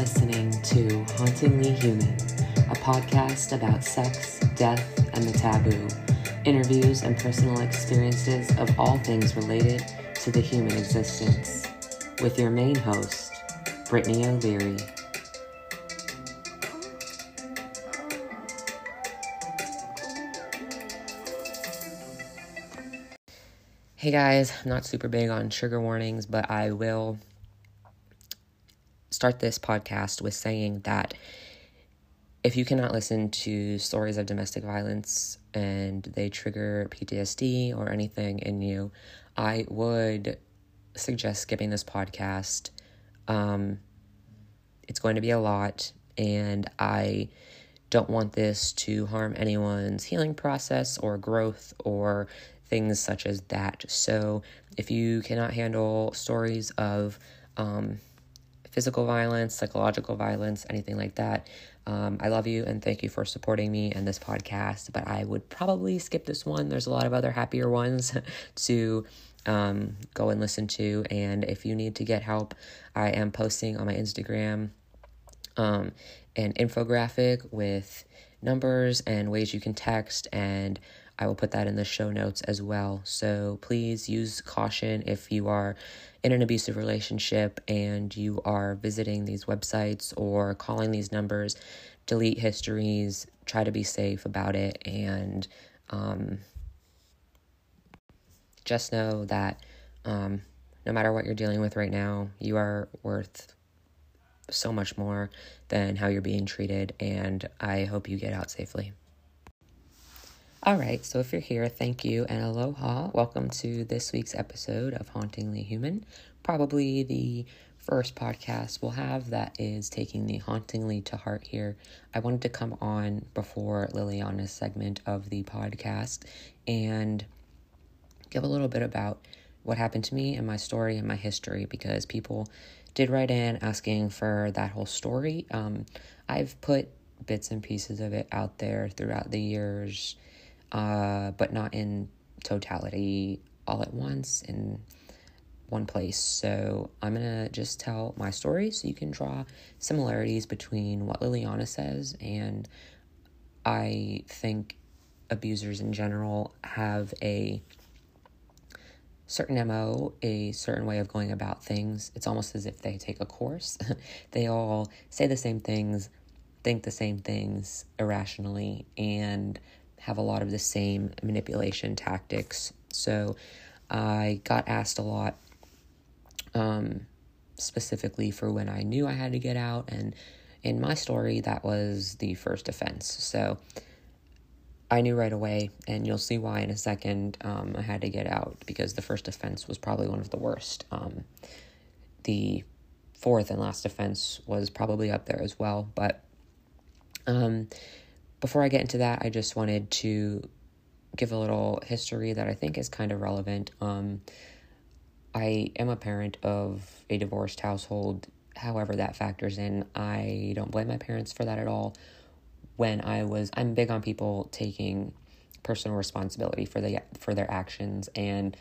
Listening to Hauntingly Human, a podcast about sex, death, and the taboo, interviews and personal experiences of all things related to the human existence, with your main host, Brittany O'Leary. Hey guys, I'm not super big on trigger warnings, but I will start this podcast with saying that if you cannot listen to stories of domestic violence and they trigger PTSD or anything in you, I would suggest skipping this podcast. Um, it's going to be a lot, and I don't want this to harm anyone's healing process or growth or things such as that. So, if you cannot handle stories of um, physical violence, psychological violence, anything like that, um, I love you and thank you for supporting me and this podcast. But I would probably skip this one. There's a lot of other happier ones to um, go and listen to. And if you need to get help, I am posting on my Instagram um, an infographic with numbers and ways you can text and I will put that in the show notes as well. So please use caution if you are in an abusive relationship and you are visiting these websites or calling these numbers. Delete histories, try to be safe about it, and um, just know that um, no matter what you're dealing with right now, you are worth so much more than how you're being treated, and I hope you get out safely. All right, so if you're here, thank you and aloha. Welcome to this week's episode of Hauntingly Human. Probably the first podcast we'll have that is taking the hauntingly to heart here. I wanted to come on before Lilliana's segment of the podcast and give a little bit about what happened to me and my story and my history because people did write in asking for that whole story. Um, I've put bits and pieces of it out there throughout the years uh, but not in totality all at once in one place. So I'm gonna just tell my story so you can draw similarities between what Lilliana says and I think abusers in general have a certain MO, a certain way of going about things. It's almost as if they take a course. they all say the same things, think the same things irrationally, and have a lot of the same manipulation tactics. So I got asked a lot, um, specifically for when I knew I had to get out. And in my story, that was the first offense. So I knew right away, and you'll see why in a second. Um, I had to get out because the first offense was probably one of the worst. Um, the fourth and last offense was probably up there as well, but um, before I get into that, I just wanted to give a little history that I think is kind of relevant. Um, I am a parent of a divorced household. However, that factors in. I don't blame my parents for that at all. When I was, I'm big on people taking personal responsibility for the for their actions, and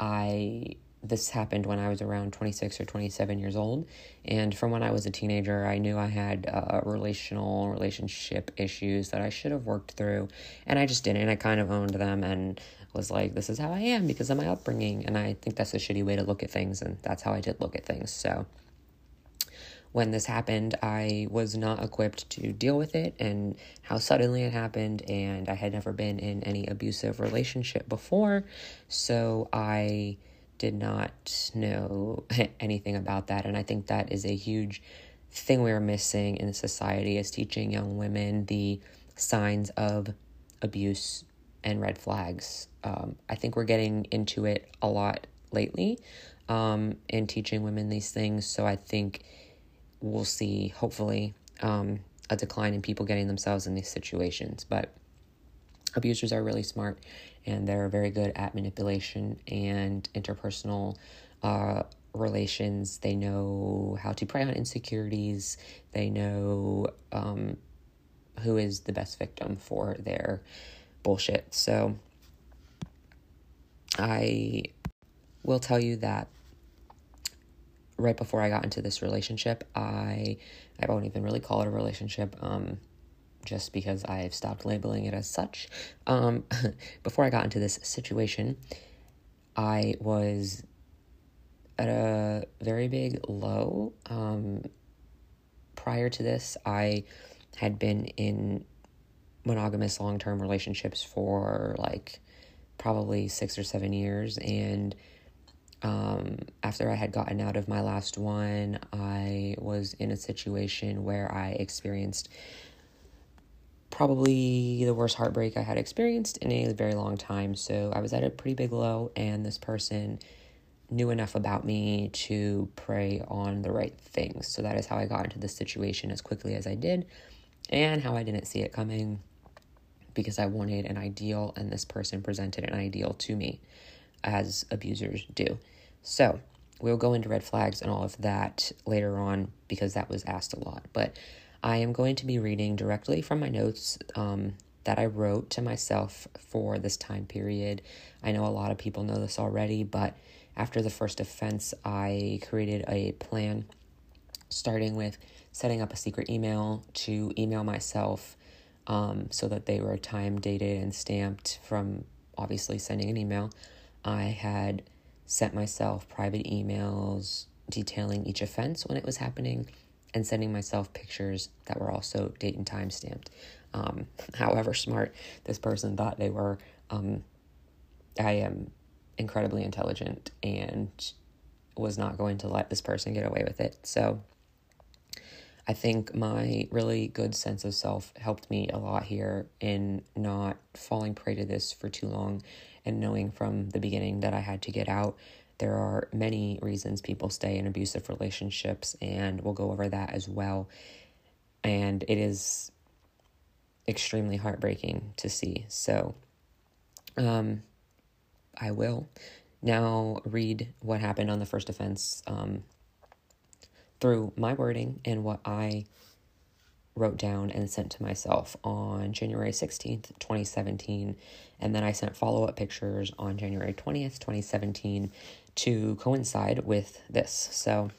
I this happened when I was around 26 or 27 years old. And from when I was a teenager, I knew I had uh, relational relationship issues that I should have worked through. And I just didn't. I kind of owned them and was like, this is how I am because of my upbringing. And I think that's a shitty way to look at things. And that's how I did look at things. So when this happened, I was not equipped to deal with it and how suddenly it happened. And I had never been in any abusive relationship before. So I did not know anything about that. And I think that is a huge thing we are missing in society is teaching young women the signs of abuse and red flags. Um, I think we're getting into it a lot lately um, in teaching women these things. So I think we'll see, hopefully, um, a decline in people getting themselves in these situations. But abusers are really smart and they're very good at manipulation and interpersonal uh, relations. They know how to prey on insecurities. They know um, who is the best victim for their bullshit. So I will tell you that right before I got into this relationship, I I won't even really call it a relationship. Um, just because I've stopped labeling it as such. Um, before I got into this situation, I was at a very big low. Um, prior to this, I had been in monogamous long term relationships for like probably six or seven years. And um, after I had gotten out of my last one, I was in a situation where I experienced probably the worst heartbreak I had experienced in a very long time. So I was at a pretty big low, and this person knew enough about me to prey on the right things. So that is how I got into this situation as quickly as I did, and how I didn't see it coming because I wanted an ideal, and this person presented an ideal to me, as abusers do. So we'll go into red flags and all of that later on because that was asked a lot. But I am going to be reading directly from my notes um, that I wrote to myself for this time period. I know a lot of people know this already, but after the first offense, I created a plan starting with setting up a secret email to email myself um, so that they were time dated and stamped from obviously sending an email. I had sent myself private emails detailing each offense when it was happening and sending myself pictures that were also date and time stamped. Um, however smart this person thought they were, um, I am incredibly intelligent and was not going to let this person get away with it. So I think my really good sense of self helped me a lot here in not falling prey to this for too long and knowing from the beginning that I had to get out there are many reasons people stay in abusive relationships, and we'll go over that as well. And it is extremely heartbreaking to see. So, um, I will now read what happened on the first offense um, through my wording and what I wrote down and sent to myself on January 16th, 2017. And then I sent follow up pictures on January 20th, 2017 to coincide with this. So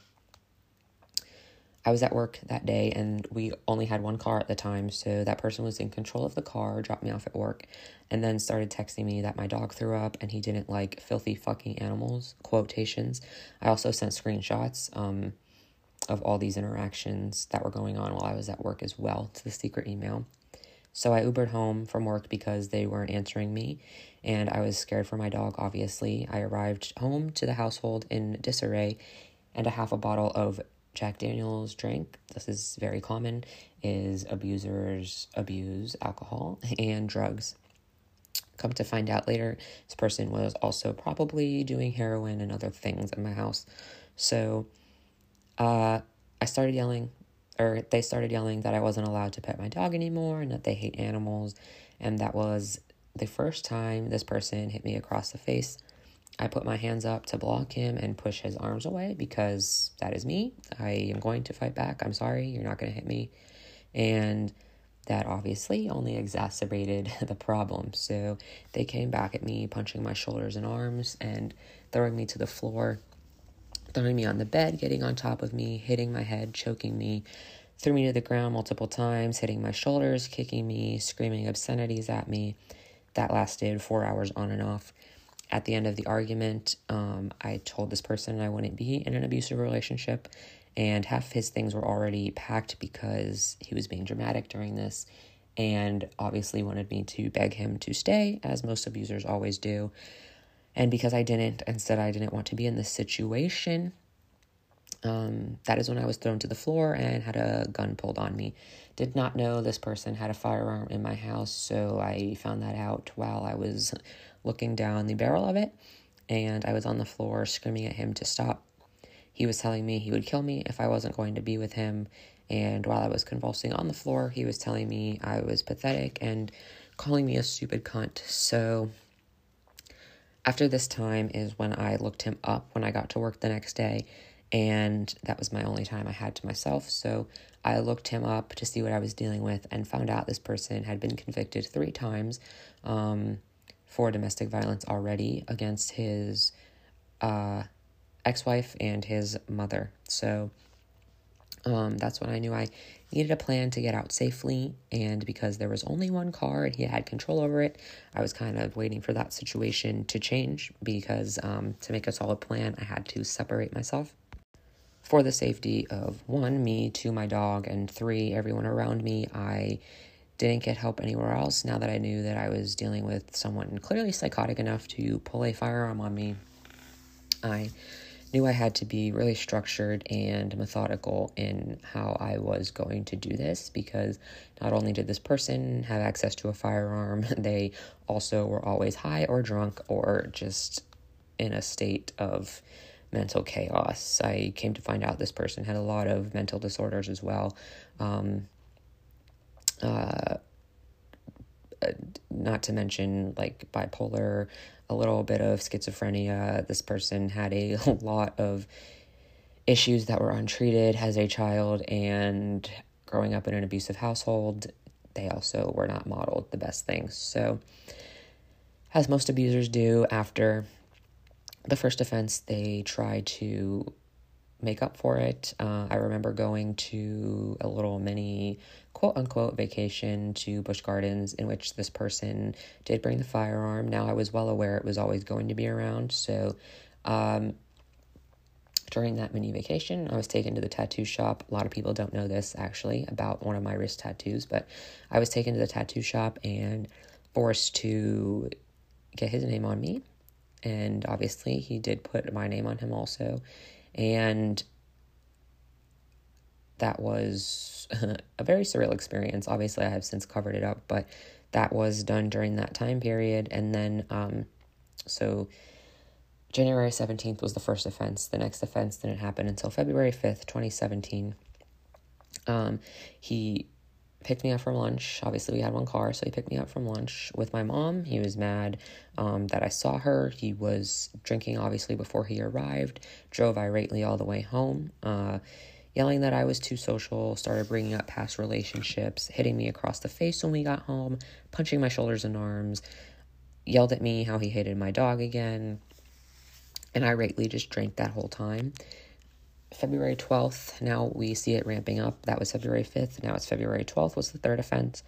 I was at work that day and we only had one car at the time. So that person was in control of the car, dropped me off at work, and then started texting me that my dog threw up and he didn't like filthy fucking animals, quotations. I also sent screenshots um, of all these interactions that were going on while I was at work as well to the secret email. So I Ubered home from work because they weren't answering me, and I was scared for my dog, obviously. I arrived home to the household in disarray, and a half a bottle of Jack Daniels drink, this is very common, is abusers abuse alcohol and drugs. Come to find out later, this person was also probably doing heroin and other things in my house. So uh, I started yelling or they started yelling that I wasn't allowed to pet my dog anymore and that they hate animals. And that was the first time this person hit me across the face. I put my hands up to block him and push his arms away because that is me. I am going to fight back. I'm sorry, you're not going to hit me. And that obviously only exacerbated the problem. So they came back at me, punching my shoulders and arms and throwing me to the floor throwing me on the bed, getting on top of me, hitting my head, choking me, threw me to the ground multiple times, hitting my shoulders, kicking me, screaming obscenities at me. That lasted four hours on and off. At the end of the argument, um, I told this person I wouldn't be in an abusive relationship, and half his things were already packed because he was being dramatic during this and obviously wanted me to beg him to stay, as most abusers always do. And because I didn't, and said I didn't want to be in this situation, um, that is when I was thrown to the floor and had a gun pulled on me. Did not know this person had a firearm in my house, so I found that out while I was looking down the barrel of it, and I was on the floor screaming at him to stop. He was telling me he would kill me if I wasn't going to be with him, and while I was convulsing on the floor, he was telling me I was pathetic and calling me a stupid cunt. So after this time is when I looked him up when I got to work the next day, and that was my only time I had to myself. So I looked him up to see what I was dealing with and found out this person had been convicted three times um, for domestic violence already against his uh, ex wife and his mother. So um, that's when I knew I needed a plan to get out safely. And because there was only one car and he had control over it, I was kind of waiting for that situation to change because um, to make a solid plan, I had to separate myself. For the safety of one, me, two, my dog, and three, everyone around me, I didn't get help anywhere else now that I knew that I was dealing with someone clearly psychotic enough to pull a firearm on me. I knew I had to be really structured and methodical in how I was going to do this because not only did this person have access to a firearm, they also were always high or drunk or just in a state of mental chaos. I came to find out this person had a lot of mental disorders as well. Um, uh, not to mention like bipolar, a little bit of schizophrenia. This person had a lot of issues that were untreated as a child and growing up in an abusive household. They also were not modeled the best things. So, as most abusers do after the first offense, they try to make up for it. Uh, I remember going to a little mini quote unquote vacation to Busch Gardens in which this person did bring the firearm. Now I was well aware it was always going to be around. So um, during that mini vacation, I was taken to the tattoo shop. A lot of people don't know this actually about one of my wrist tattoos, but I was taken to the tattoo shop and forced to get his name on me. And obviously, he did put my name on him also. And that was a very surreal experience. Obviously, I have since covered it up, but that was done during that time period. And then, um, so January 17th was the first offense. The next offense didn't happen until February 5th, 2017. Um, he picked me up from lunch. Obviously, we had one car, so he picked me up from lunch with my mom. He was mad um, that I saw her. He was drinking, obviously, before he arrived, drove irately all the way home, uh, yelling that I was too social, started bringing up past relationships, hitting me across the face when we got home, punching my shoulders and arms, yelled at me how he hated my dog again, and irately just drank that whole time. February 12th. Now we see it ramping up. That was February 5th. Now it's February 12th, was the third offense.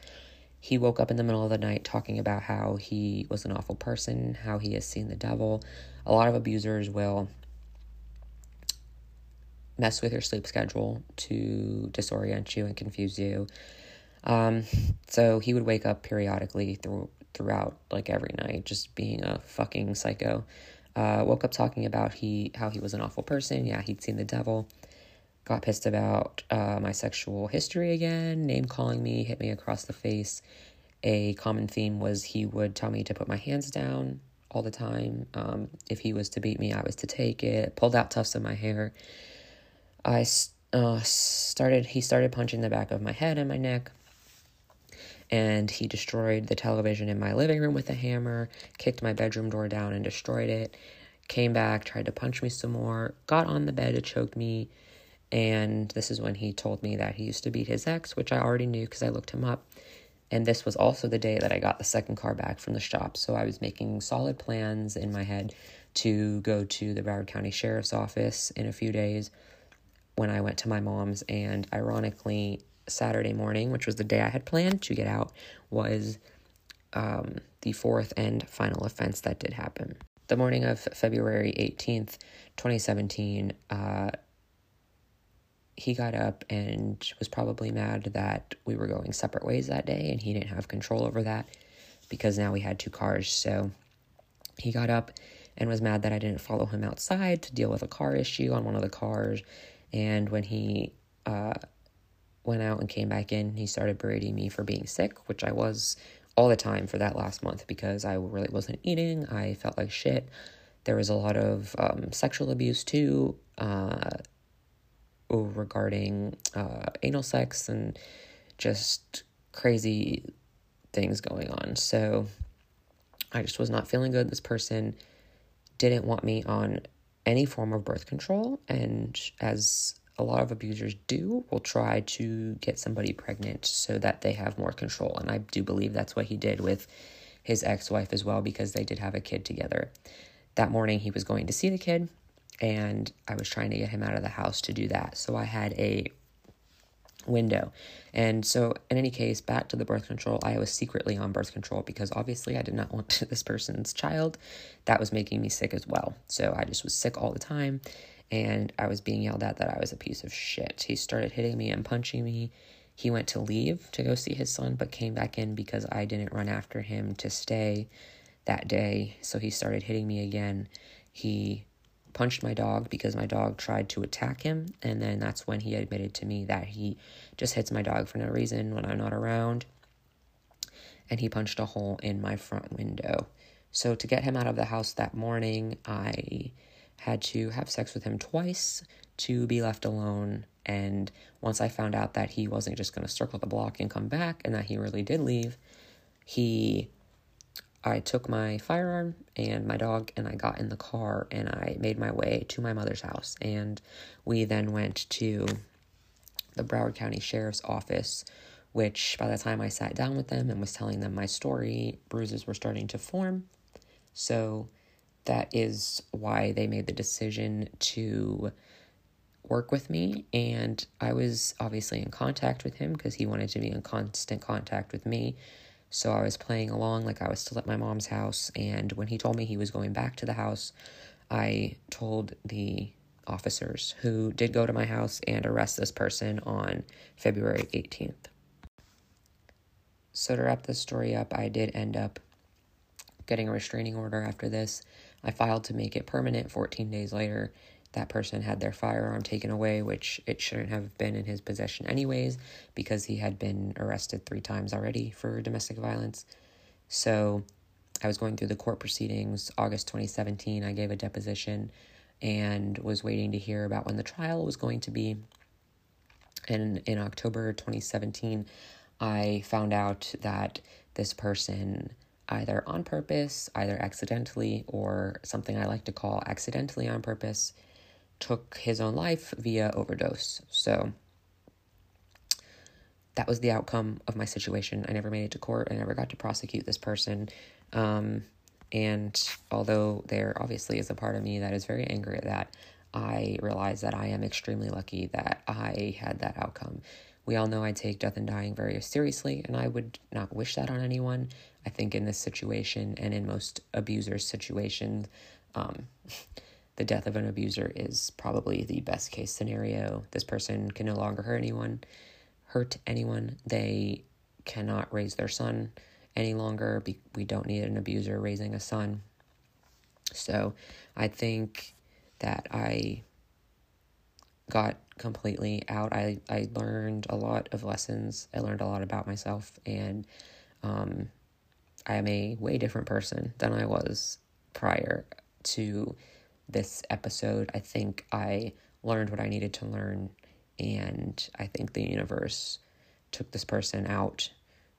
He woke up in the middle of the night talking about how he was an awful person, how he has seen the devil. A lot of abusers will mess with your sleep schedule to disorient you and confuse you. Um, so he would wake up periodically through, throughout, like every night, just being a fucking psycho. Uh, woke up talking about he how he was an awful person. Yeah, he'd seen the devil. Got pissed about uh, my sexual history again. Name calling me, hit me across the face. A common theme was he would tell me to put my hands down all the time. Um, if he was to beat me, I was to take it. Pulled out tufts of my hair. I uh, started. He started punching the back of my head and my neck and he destroyed the television in my living room with a hammer, kicked my bedroom door down and destroyed it. Came back, tried to punch me some more, got on the bed to choke me. And this is when he told me that he used to beat his ex, which I already knew because I looked him up. And this was also the day that I got the second car back from the shop. So I was making solid plans in my head to go to the Broward County Sheriff's Office in a few days when I went to my mom's. And ironically, Saturday morning, which was the day I had planned to get out, was um, the fourth and final offense that did happen. The morning of February 18th, 2017, uh, he got up and was probably mad that we were going separate ways that day and he didn't have control over that because now we had two cars. So he got up and was mad that I didn't follow him outside to deal with a car issue on one of the cars. And when he uh, went out and came back in. He started berating me for being sick, which I was all the time for that last month because I really wasn't eating. I felt like shit. There was a lot of um, sexual abuse too, uh, regarding uh, anal sex and just crazy things going on. So I just was not feeling good. This person didn't want me on any form of birth control. And as a lot of abusers do will try to get somebody pregnant so that they have more control. And I do believe that's what he did with his ex wife as well, because they did have a kid together. That morning, he was going to see the kid. and I was trying to get him out of the house to do that. So I had a window. And so, in any case, back to the birth control, I was secretly on birth control because obviously I did not want this person's child. That was making me sick as well. So I just was sick all the time. And I was being yelled at that I was a piece of shit. He started hitting me and punching me. He went to leave to go see his son, but came back in because I didn't run after him to stay that day. So he started hitting me again. He punched my dog because my dog tried to attack him. And then that's when he admitted to me that he just hits my dog for no reason when I'm not around. And he punched a hole in my front window. So to get him out of the house that morning, I had to have sex with him twice to be left alone. And once I found out that he wasn't just going to circle the block and come back and that he really did leave, he I took my firearm and my dog and I got in the car and I made my way to my mother's house. And we then went to the Broward County Sheriff's Office, which by the time I sat down with them and was telling them my story, bruises were starting to form. So that is why they made the decision to work with me. And I was obviously in contact with him because he wanted to be in constant contact with me so I was playing along like I was still at my mom's house. And when he told me he was going back to the house, I told the officers who did go to my house and arrest this person on February 18th. So to wrap this story up, I did end up getting a restraining order after this. I filed to make it permanent 14 days later, that person had their firearm taken away, which it shouldn't have been in his possession anyways, because he had been arrested three times already for domestic violence. So I was going through the court proceedings. August 2017, I gave a deposition and was waiting to hear about when the trial was going to be. And in October 2017, I found out that this person, either on purpose, either accidentally, or something I like to call accidentally on purpose, took his own life via overdose. So that was the outcome of my situation. I never made it to court. I never got to prosecute this person. Um, and although there obviously is a part of me that is very angry at that, I realize that I am extremely lucky that I had that outcome. We all know I take death and dying very seriously, and I would not wish that on anyone. I think in this situation and in most abusers' situations, um, the death of an abuser is probably the best case scenario. This person can no longer hurt anyone, hurt anyone. They cannot raise their son any longer. We don't need an abuser raising a son. So I think that I got completely out. I, I learned a lot of lessons. I learned a lot about myself, and um, I am a way different person than I was prior to this episode. I think I learned what I needed to learn, and I think the universe took this person out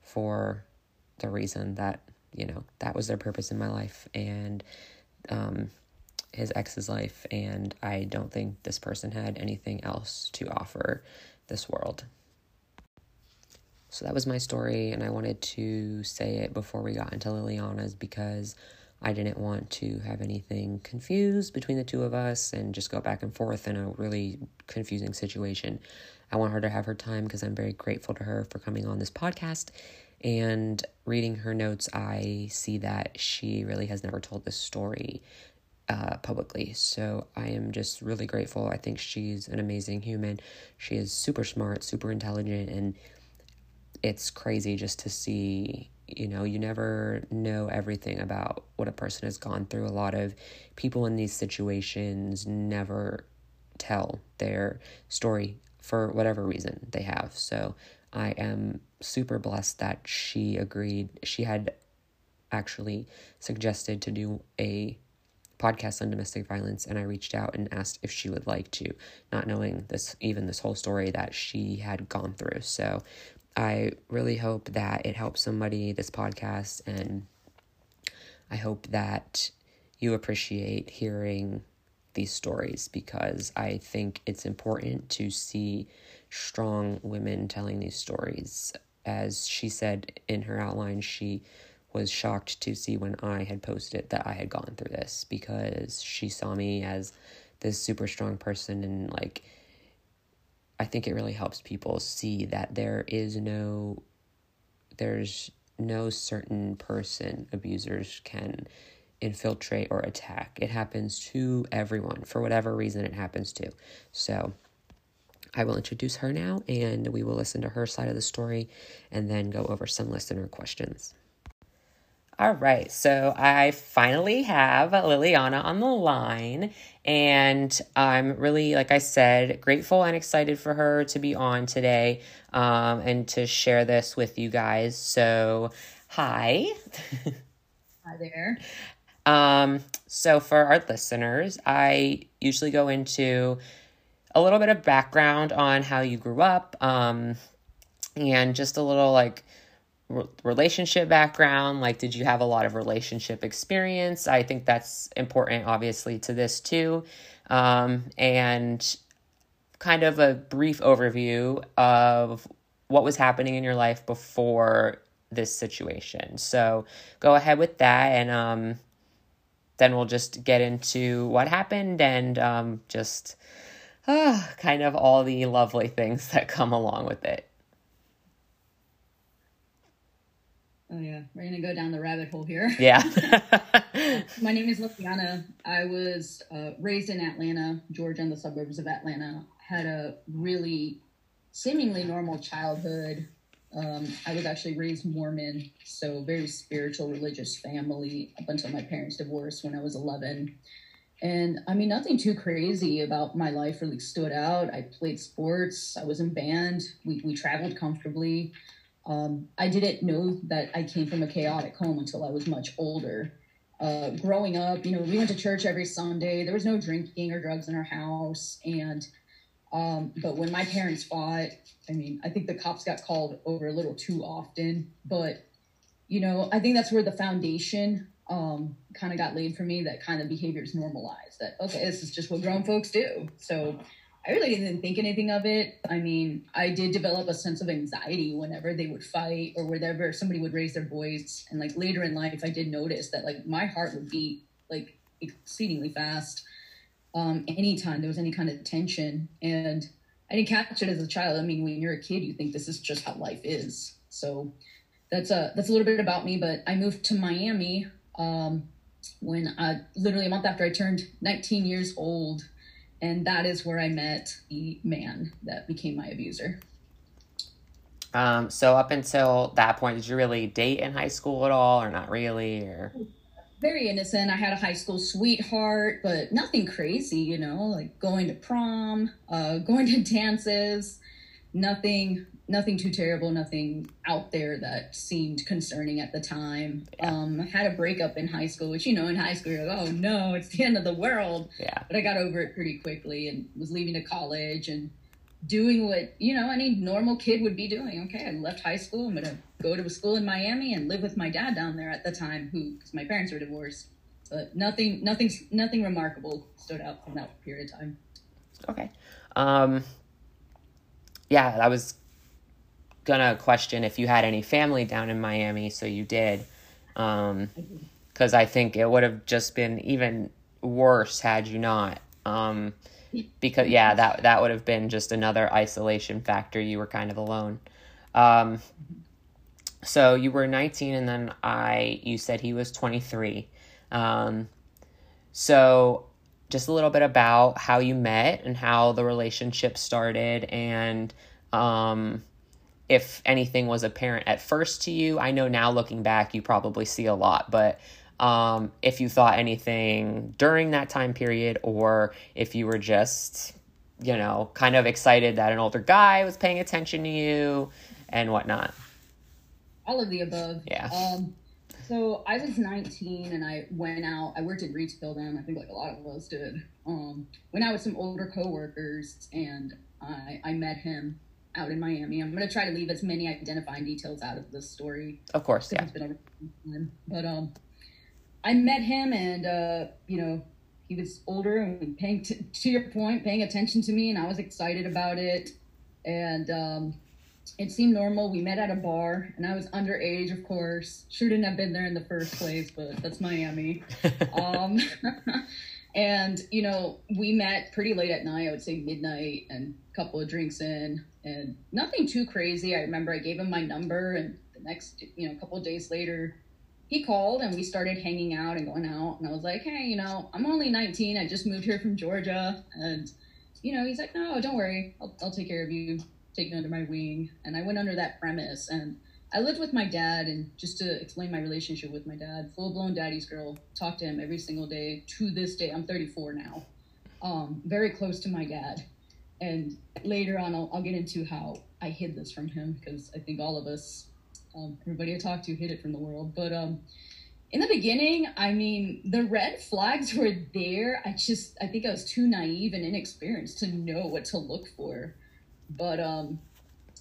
for the reason that, you know, that was their purpose in my life and um, his ex's life. And I don't think this person had anything else to offer this world. So that was my story, and I wanted to say it before we got into Lilliana's because I didn't want to have anything confused between the two of us and just go back and forth in a really confusing situation. I want her to have her time because I'm very grateful to her for coming on this podcast. And reading her notes, I see that she really has never told this story uh, publicly. So I am just really grateful. I think she's an amazing human. She is super smart, super intelligent, and it's crazy just to see you know, you never know everything about what a person has gone through. A lot of people in these situations never tell their story for whatever reason they have. So I am super blessed that she agreed. She had actually suggested to do a podcast on domestic violence and I reached out and asked if she would like to, not knowing this even this whole story that she had gone through. So I really hope that it helps somebody, this podcast, and I hope that you appreciate hearing these stories because I think it's important to see strong women telling these stories. As she said in her outline, she was shocked to see when I had posted that I had gone through this because she saw me as this super strong person and like I think it really helps people see that there is no there's no certain person abusers can infiltrate or attack. It happens to everyone for whatever reason it happens to. So I will introduce her now and we will listen to her side of the story and then go over some listener questions. All right, so I finally have Lilliana on the line, and I'm really, like I said, grateful and excited for her to be on today um, and to share this with you guys. So, hi. Hi there. Um, so, for our listeners, I usually go into a little bit of background on how you grew up um, and just a little like relationship background like did you have a lot of relationship experience? I think that's important obviously to this too. Um, and kind of a brief overview of what was happening in your life before this situation. So go ahead with that and um, then we'll just get into what happened and um, just uh, kind of all the lovely things that come along with it Oh yeah, we're gonna go down the rabbit hole here. Yeah. My name is Lilliana. I was uh, raised in Atlanta, Georgia, in the suburbs of Atlanta. Had a really seemingly normal childhood. Um, I was actually raised Mormon, so very spiritual, religious family up until my parents divorced when I was 11. And I mean, nothing too crazy about my life really stood out. I played sports. I was in band. We, we traveled comfortably. Um, I didn't know that I came from a chaotic home until I was much older. Uh, growing up, you know, we went to church every Sunday. There was no drinking or drugs in our house. And, um, but when my parents fought, I mean, I think the cops got called over a little too often. But, you know, I think that's where the foundation um, kind of got laid for me that kind of behavior is normalized. That, okay, this is just what grown folks do. So, I really didn't think anything of it. I mean, I did develop a sense of anxiety whenever they would fight or whenever somebody would raise their voice. And like later in life, I did notice that like my heart would beat like exceedingly fast um, anytime there was any kind of tension. And I didn't catch it as a child. I mean, when you're a kid, you think this is just how life is. So that's a that's a little bit about me. But I moved to Miami um, when I literally a month after I turned 19 years old and that is where I met the man that became my abuser. Um, so up until that point, did you really date in high school at all, or not really, or? Very innocent. I had a high school sweetheart, but nothing crazy, you know, like going to prom, uh, going to dances, nothing nothing too terrible, nothing out there that seemed concerning at the time. Yeah. Um, had a breakup in high school, which you know, in high school you're like, oh no, it's the end of the world. Yeah. But I got over it pretty quickly and was leaving to college and doing what you know any normal kid would be doing. Okay, I left high school. I'm gonna go to a school in Miami and live with my dad down there at the time, who because my parents were divorced. But nothing, nothing, nothing remarkable stood out from that period of time. Okay. Um, yeah, that was gonna question if you had any family down in Miami, so you did. Um, because I think it would have just been even worse had you not. Um, because yeah, that that would have been just another isolation factor. You were kind of alone. Um, so you were 19, and then I you said he was 23. Um, so just a little bit about how you met and how the relationship started, and um, if anything was apparent at first to you. I know now looking back, you probably see a lot, but um, if you thought anything during that time period, or if you were just, you know, kind of excited that an older guy was paying attention to you and whatnot. All of the above. Yeah. Um, so I was 19 and I went out. I worked in retail then. I think like a lot of us did. Um, went out with some older coworkers and I, I met him out in Miami. I'm gonna try to leave as many identifying details out of the story. Of course, yeah. It's been a time. But um, I met him, and uh, you know, he was older and paying t- to your point, paying attention to me, and I was excited about it. And um, it seemed normal. We met at a bar, and I was underage, of course. Shouldn't have been there in the first place, but that's Miami. um, And, you know, we met pretty late at night, I would say midnight, and a couple of drinks in, and nothing too crazy. I remember I gave him my number, and the next, you know, a couple days later, he called and we started hanging out and going out. And I was like, hey, you know, I'm only 19. I just moved here from Georgia. And, you know, he's like, no, don't worry. I'll, I'll take care of you. Take you under my wing. And I went under that premise. And I lived with my dad. And just to explain my relationship with my dad, full blown daddy's girl, talk to him every single day to this day. I'm 34 now. Um, very close to my dad. And later on, I'll, I'll get into how I hid this from him because I think all of us um, everybody I talked to hid it from the world. But um, in the beginning, I mean, the red flags were there. I just, I think I was too naive and inexperienced to know what to look for. But um,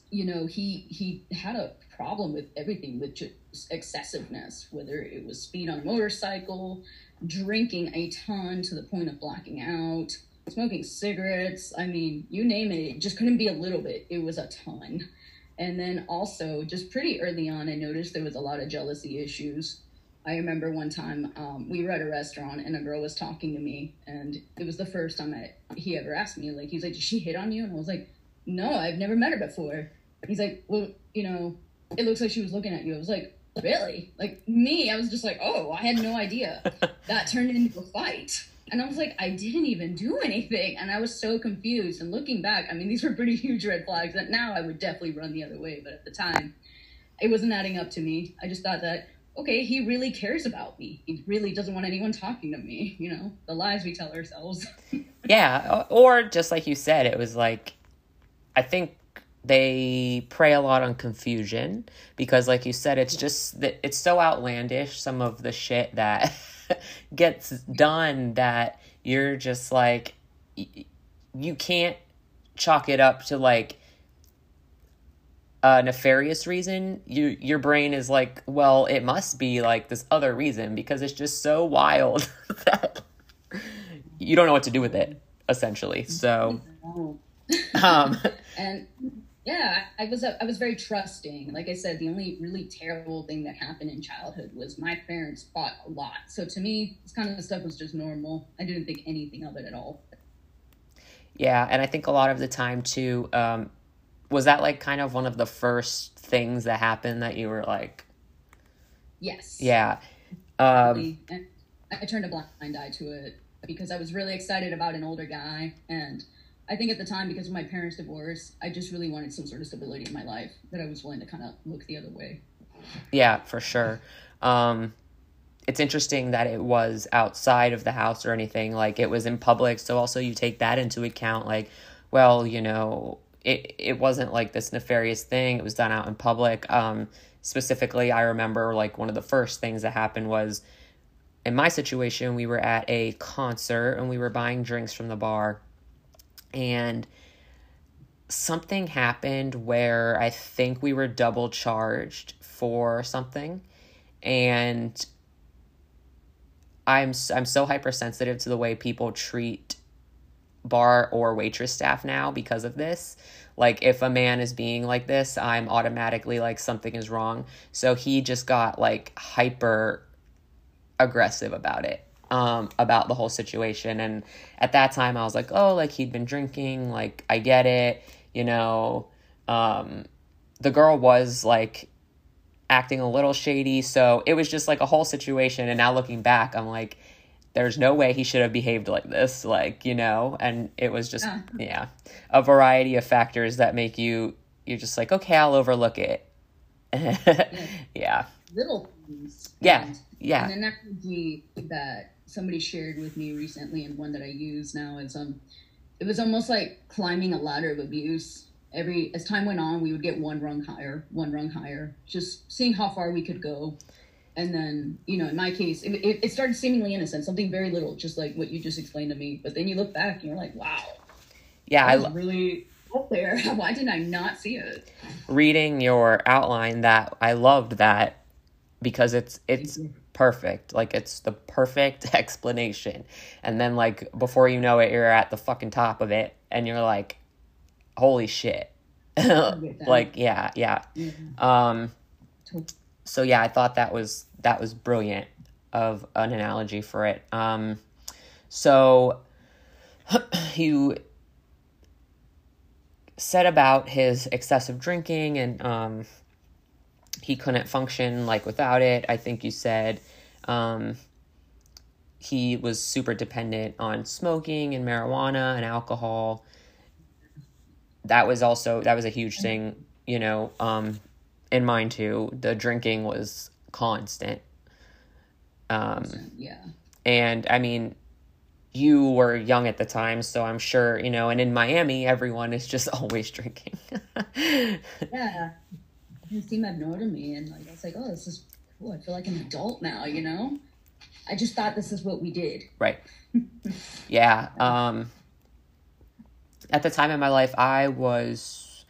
you know, he he had a problem with everything, with just excessiveness, whether it was speed on a motorcycle, drinking a ton to the point of blacking out, smoking cigarettes. I mean, you name it, it just couldn't be a little bit. It was a ton. And then also, just pretty early on, I noticed there was a lot of jealousy issues. I remember one time um, we were at a restaurant and a girl was talking to me, and it was the first time that he ever asked me, like, he's like, Did she hit on you? And I was like, No, I've never met her before. He's like, Well, you know, it looks like she was looking at you. I was like, Really? Like, me, I was just like, Oh, I had no idea. that turned into a fight. And I was like, I didn't even do anything. And I was so confused. And looking back, I mean, these were pretty huge red flags that now I would definitely run the other way. But at the time, it wasn't adding up to me. I just thought that, okay, he really cares about me. He really doesn't want anyone talking to me. You know, the lies we tell ourselves. yeah. Or just like you said, it was like, I think they prey a lot on confusion because like you said it's just that it's so outlandish some of the shit that gets done that you're just like you can't chalk it up to like a nefarious reason. You your brain is like well it must be like this other reason because it's just so wild that you don't know what to do with it essentially. So um and yeah, I was I was very trusting. Like I said, the only really terrible thing that happened in childhood was my parents fought a lot. So to me, this kind of stuff was just normal. I didn't think anything of it at all. Yeah, and I think a lot of the time too, um, was that like kind of one of the first things that happened that you were like, yes, yeah. Um, I turned a blind eye to it because I was really excited about an older guy and I think at the time, because of my parents' divorce, I just really wanted some sort of stability in my life that I was willing to kind of look the other way. Yeah, for sure. Um, it's interesting that it was outside of the house or anything. Like it was in public. So also you take that into account. Like, well, you know, it it wasn't like this nefarious thing. It was done out in public. Um, specifically, I remember like one of the first things that happened was in my situation, we were at a concert and we were buying drinks from the bar and something happened where I think we were double charged for something and I'm I'm so hypersensitive to the way people treat bar or waitress staff now because of this. Like if a man is being like this, I'm automatically like something is wrong. So he just got like hyper aggressive about it um, about the whole situation. And at that time, I was like, oh, like he'd been drinking, like I get it, you know. Um, the girl was like acting a little shady, so it was just like a whole situation. And now looking back, I'm like, there's no way he should have behaved like this, like you know. And it was just yeah, yeah a variety of factors that make you you're just like, okay, I'll overlook it. yeah. yeah. Little things. Yeah. Yeah. And an energy that somebody shared with me recently and one that I use now is um it was almost like climbing a ladder of abuse. Every as time went on, we would get one rung higher, one rung higher, just seeing how far we could go. And then, you know, in my case, it, it, started seemingly innocent, something very little, just like what you just explained to me. But then you look back and you're like, wow, yeah, I was really up there. Why did I not see it? Reading your outline, that I loved that because it's it's perfect. Like it's the perfect explanation. And then like before you know it, you're at the fucking top of it and you're like, holy shit. like yeah, yeah. Mm-hmm. Um so yeah, I thought that was that was brilliant of an analogy for it. Um So he said about his excessive drinking and um, he couldn't function like without it. I think you said um, he was super dependent on smoking and marijuana and alcohol. That was also that was a huge thing, you know, um, in mine too. The drinking was constant. Um, yeah. And I mean, you were young at the time, so I'm sure, you know, and in Miami, everyone is just always drinking. yeah. It seemed abnormal to me, and like I was like, oh, this is cool. I feel like an adult now, you know? I just thought this is what we did. Right. yeah. Um, at the time in my life, I was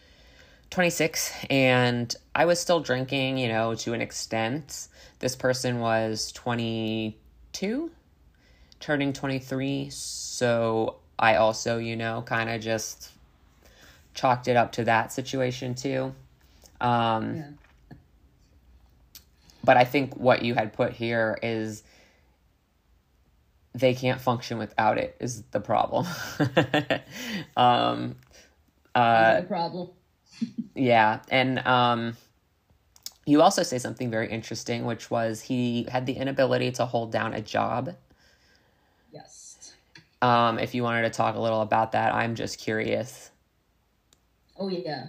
26 and I was still drinking, you know, to an extent. This person was 22 turning 23. So I also, you know, kind of just chalked it up to that situation too. Um, yeah. But I think what you had put here is they can't function without it is the problem. um, uh, no problem. yeah, and um, you also say something very interesting, which was he had the inability to hold down a job Yes. um, if you wanted to talk a little about that, I'm just curious. Oh, yeah.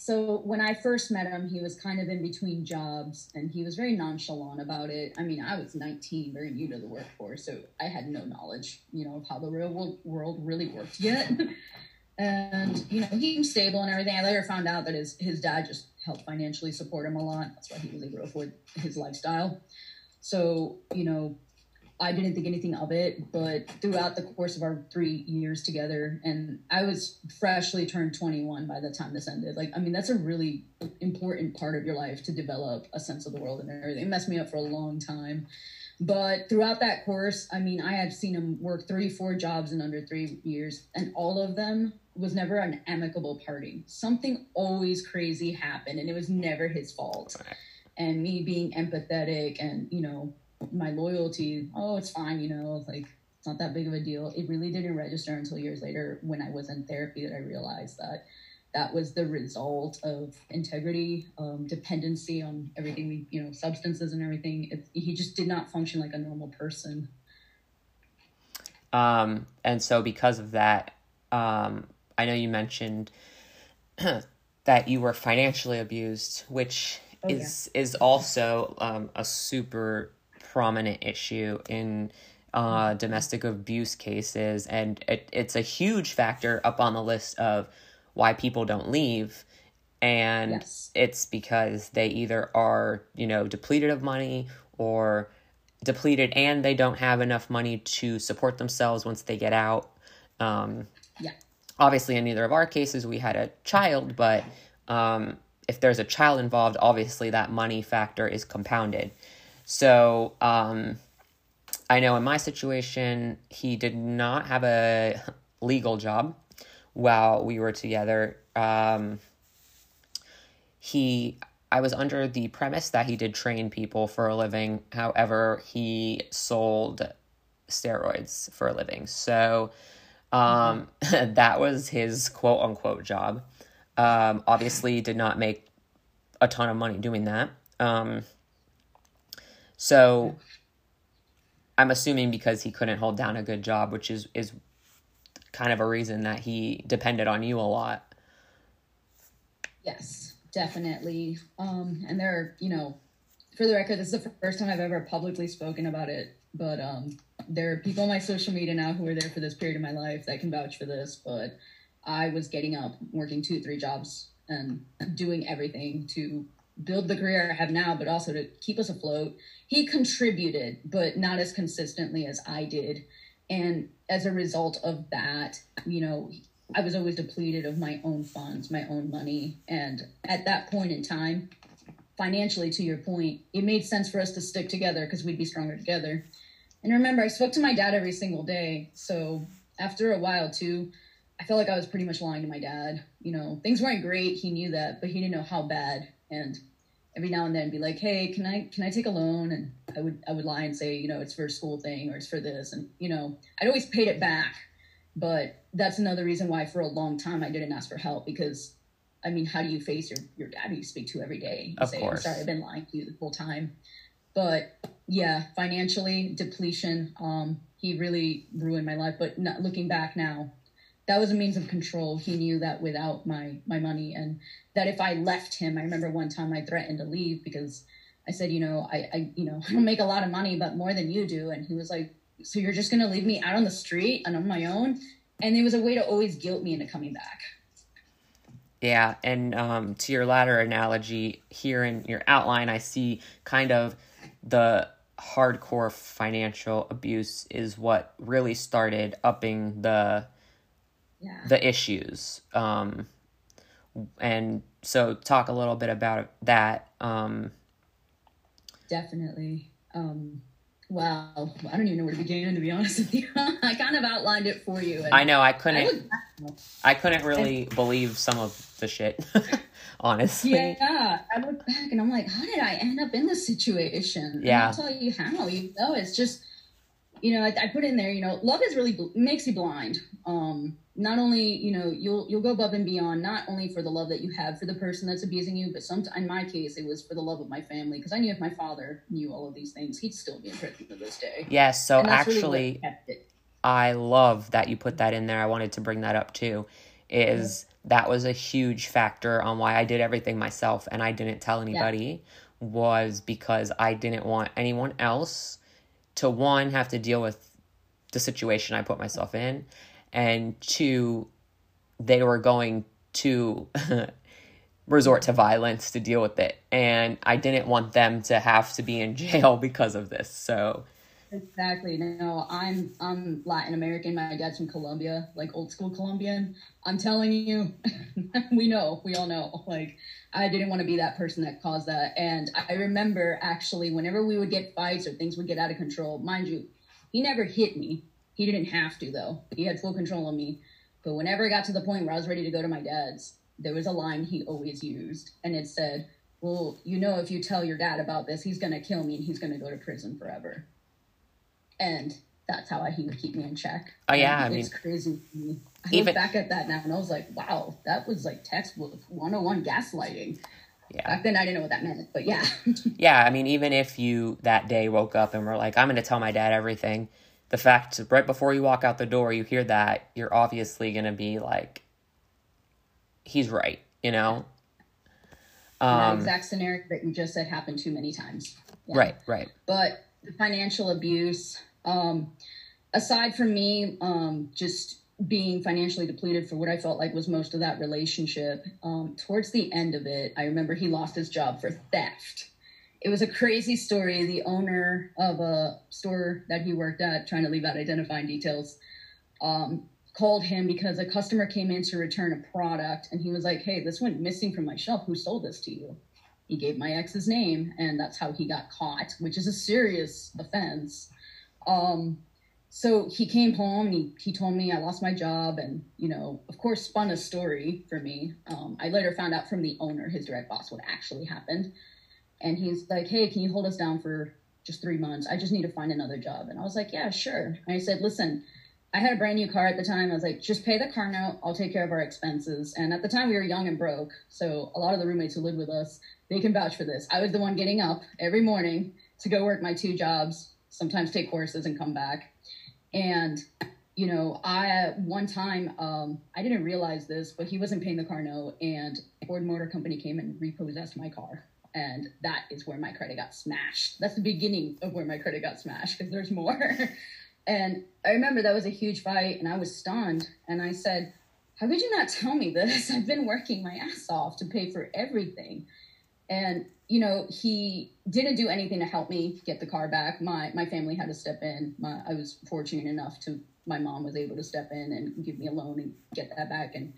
So when I first met him, he was kind of in between jobs and he was very nonchalant about it. I mean, I was 19, very new to the workforce, so I had no knowledge, you know, of how the real world really worked yet. and, you know, he was stable and everything. I later found out that his, his dad just helped financially support him a lot. That's why he was able to afford his lifestyle. So, you know, I didn't think anything of it, but throughout the course of our three years together, and I was freshly turned 21 by the time this ended. Like, I mean, that's a really important part of your life to develop a sense of the world and everything. It messed me up for a long time. But throughout that course, I mean, I had seen him work 34 jobs in under three years, and all of them was never an amicable party. Something always crazy happened, and it was never his fault. And me being empathetic and, you know, my loyalty, oh, it's fine, you know, like it's not that big of a deal. It really didn't register until years later when I was in therapy that I realized that that was the result of integrity, um, dependency on everything, we, you know, substances and everything. It, he just did not function like a normal person. Um, and so because of that, um, I know you mentioned that you were financially abused, which oh, is yeah. is also um, a super prominent issue in uh, domestic abuse cases, and it, it's a huge factor up on the list of why people don't leave. And yes. it's because they either are, you know, depleted of money or depleted and they don't have enough money to support themselves once they get out. Um, yeah. Obviously, in neither of our cases, we had a child, but um, if there's a child involved, obviously that money factor is compounded. So, um, I know in my situation, he did not have a legal job while we were together. Um, he, I was under the premise that he did train people for a living. However, he sold steroids for a living. So, um, that was his quote unquote job. Um, obviously, did not make a ton of money doing that. Um, so I'm assuming because he couldn't hold down a good job, which is is kind of a reason that he depended on you a lot. Yes, definitely. Um, and there are, you know, for the record, this is the first time I've ever publicly spoken about it. But um, there are people on my social media now who are there for this period of my life that can vouch for this. But I was getting up, working two, three jobs, and doing everything to build the career I have now, but also to keep us afloat. He contributed, but not as consistently as I did. And as a result of that, you know, I was always depleted of my own funds, my own money. And at that point in time, financially, to your point, it made sense for us to stick together because we'd be stronger together. And remember, I spoke to my dad every single day. So after a while, too, I felt like I was pretty much lying to my dad. You know, things weren't great. He knew that, but he didn't know how bad. And every now and then be like, "Hey, can I can I take a loan?" And I would I would lie and say, you know, it's for a school thing or it's for this, and you know, I'd always paid it back. But that's another reason why for a long time I didn't ask for help because, I mean, how do you face your your dad who you speak to every day? You of say, course. I'm sorry, I've been lying to you the whole time. But yeah, financially depletion. Um, he really ruined my life. But not, looking back now, that was a means of control. He knew that without my my money, and that if I left him, I remember one time I threatened to leave because I said, you know, I, I you know I don't make a lot of money, but more than you do. And he was like, so you're just gonna leave me out on the street and on my own? And there was a way to always guilt me into coming back. Yeah, and um, to your ladder analogy, here in your outline, I see kind of the hardcore financial abuse is what really started upping the Yeah. the issues. Um, and so, talk a little bit about that. Um, Definitely. Um, wow. I don't even know where to begin, to be honest with you. I kind of outlined it for you. I know I I couldn't, was- I couldn't really believe some of the shit, honestly. yeah, I look back and I'm like, how did I end up in this situation? And Yeah. I'll tell you how. You know, it's just, you know, I, I put in there, you know, love is really bl- makes you blind. Um, not only, you know, you'll you'll go above and beyond, not only for the love that you have for the person that's abusing you, but some in my case, it was for the love of my family because I knew if my father knew all of these things, he'd still be in prison to this day. Yes, so that's really actually, it. I love that you put that in there. I wanted to bring that up too. Is that was a huge factor on why I did everything myself and I didn't tell anybody was because I didn't want anyone else to one have to deal with the situation I put myself in and two they were going to resort to violence to deal with it and I didn't want them to have to be in jail because of this. So Exactly. No, I'm I'm Latin American. My dad's from Colombia, like old school Colombian. I'm telling you, we know, we all know. Like, I didn't want to be that person that caused that. And I remember actually, whenever we would get fights or things would get out of control, mind you, he never hit me. He didn't have to though. He had full control of me. But whenever it got to the point where I was ready to go to my dad's, there was a line he always used, and it said, "Well, you know, if you tell your dad about this, he's gonna kill me and he's gonna go to prison forever." And that's how I, he would keep me in check. Oh, yeah, And I it's crazy. to me. I even- look back at that now, and I was like, wow, that was like textbook 101 gaslighting. yeah. Back then, I didn't know what that meant, but yeah, Yeah, I mean, even if you that day woke up and were like, I'm going to tell my dad everything, the fact right before you walk out the door, you hear that, you're obviously going to be like, he's right, you know? that Um, exact scenario that you just said happened too many times. Yeah. right, right. but the financial abuse um aside from me um just being financially depleted for what i felt like was most of that relationship um towards the end of it i remember he lost his job for theft. It was a crazy story. The owner of a store that he worked at trying to leave out identifying details um called him because a customer came in to return a product and he was like hey this went missing from my shelf. Who sold this to you? He gave my ex's name and that's how he got caught which is a serious offense um so he came home and he, he told me i lost my job and you know of course spun a story for me um, i later found out from the owner his direct boss what actually happened and he's like hey can you hold us down for just three months i just need to find another job and i was like yeah sure and i said listen I had a brand new car at the time. I was like, just pay the car note. I'll take care of our expenses. And at the time, we were young and broke. So a lot of the roommates who lived with us, they can vouch for this. I was the one getting up every morning to go work my two jobs, sometimes take courses and come back. And, you know, I, one time, um, I didn't realize this, but he wasn't paying the car note. And Ford Motor Company came and repossessed my car. And that is where my credit got smashed. That's the beginning of where my credit got smashed because there's more. And I remember that was a huge fight, and I was stunned. And I said, How could you not tell me this? I've been working my ass off to pay for everything. And, you know, he didn't do anything to help me get the car back. My my family had to step in. My, I was fortunate enough to my mom was able to step in and give me a loan and get that back. And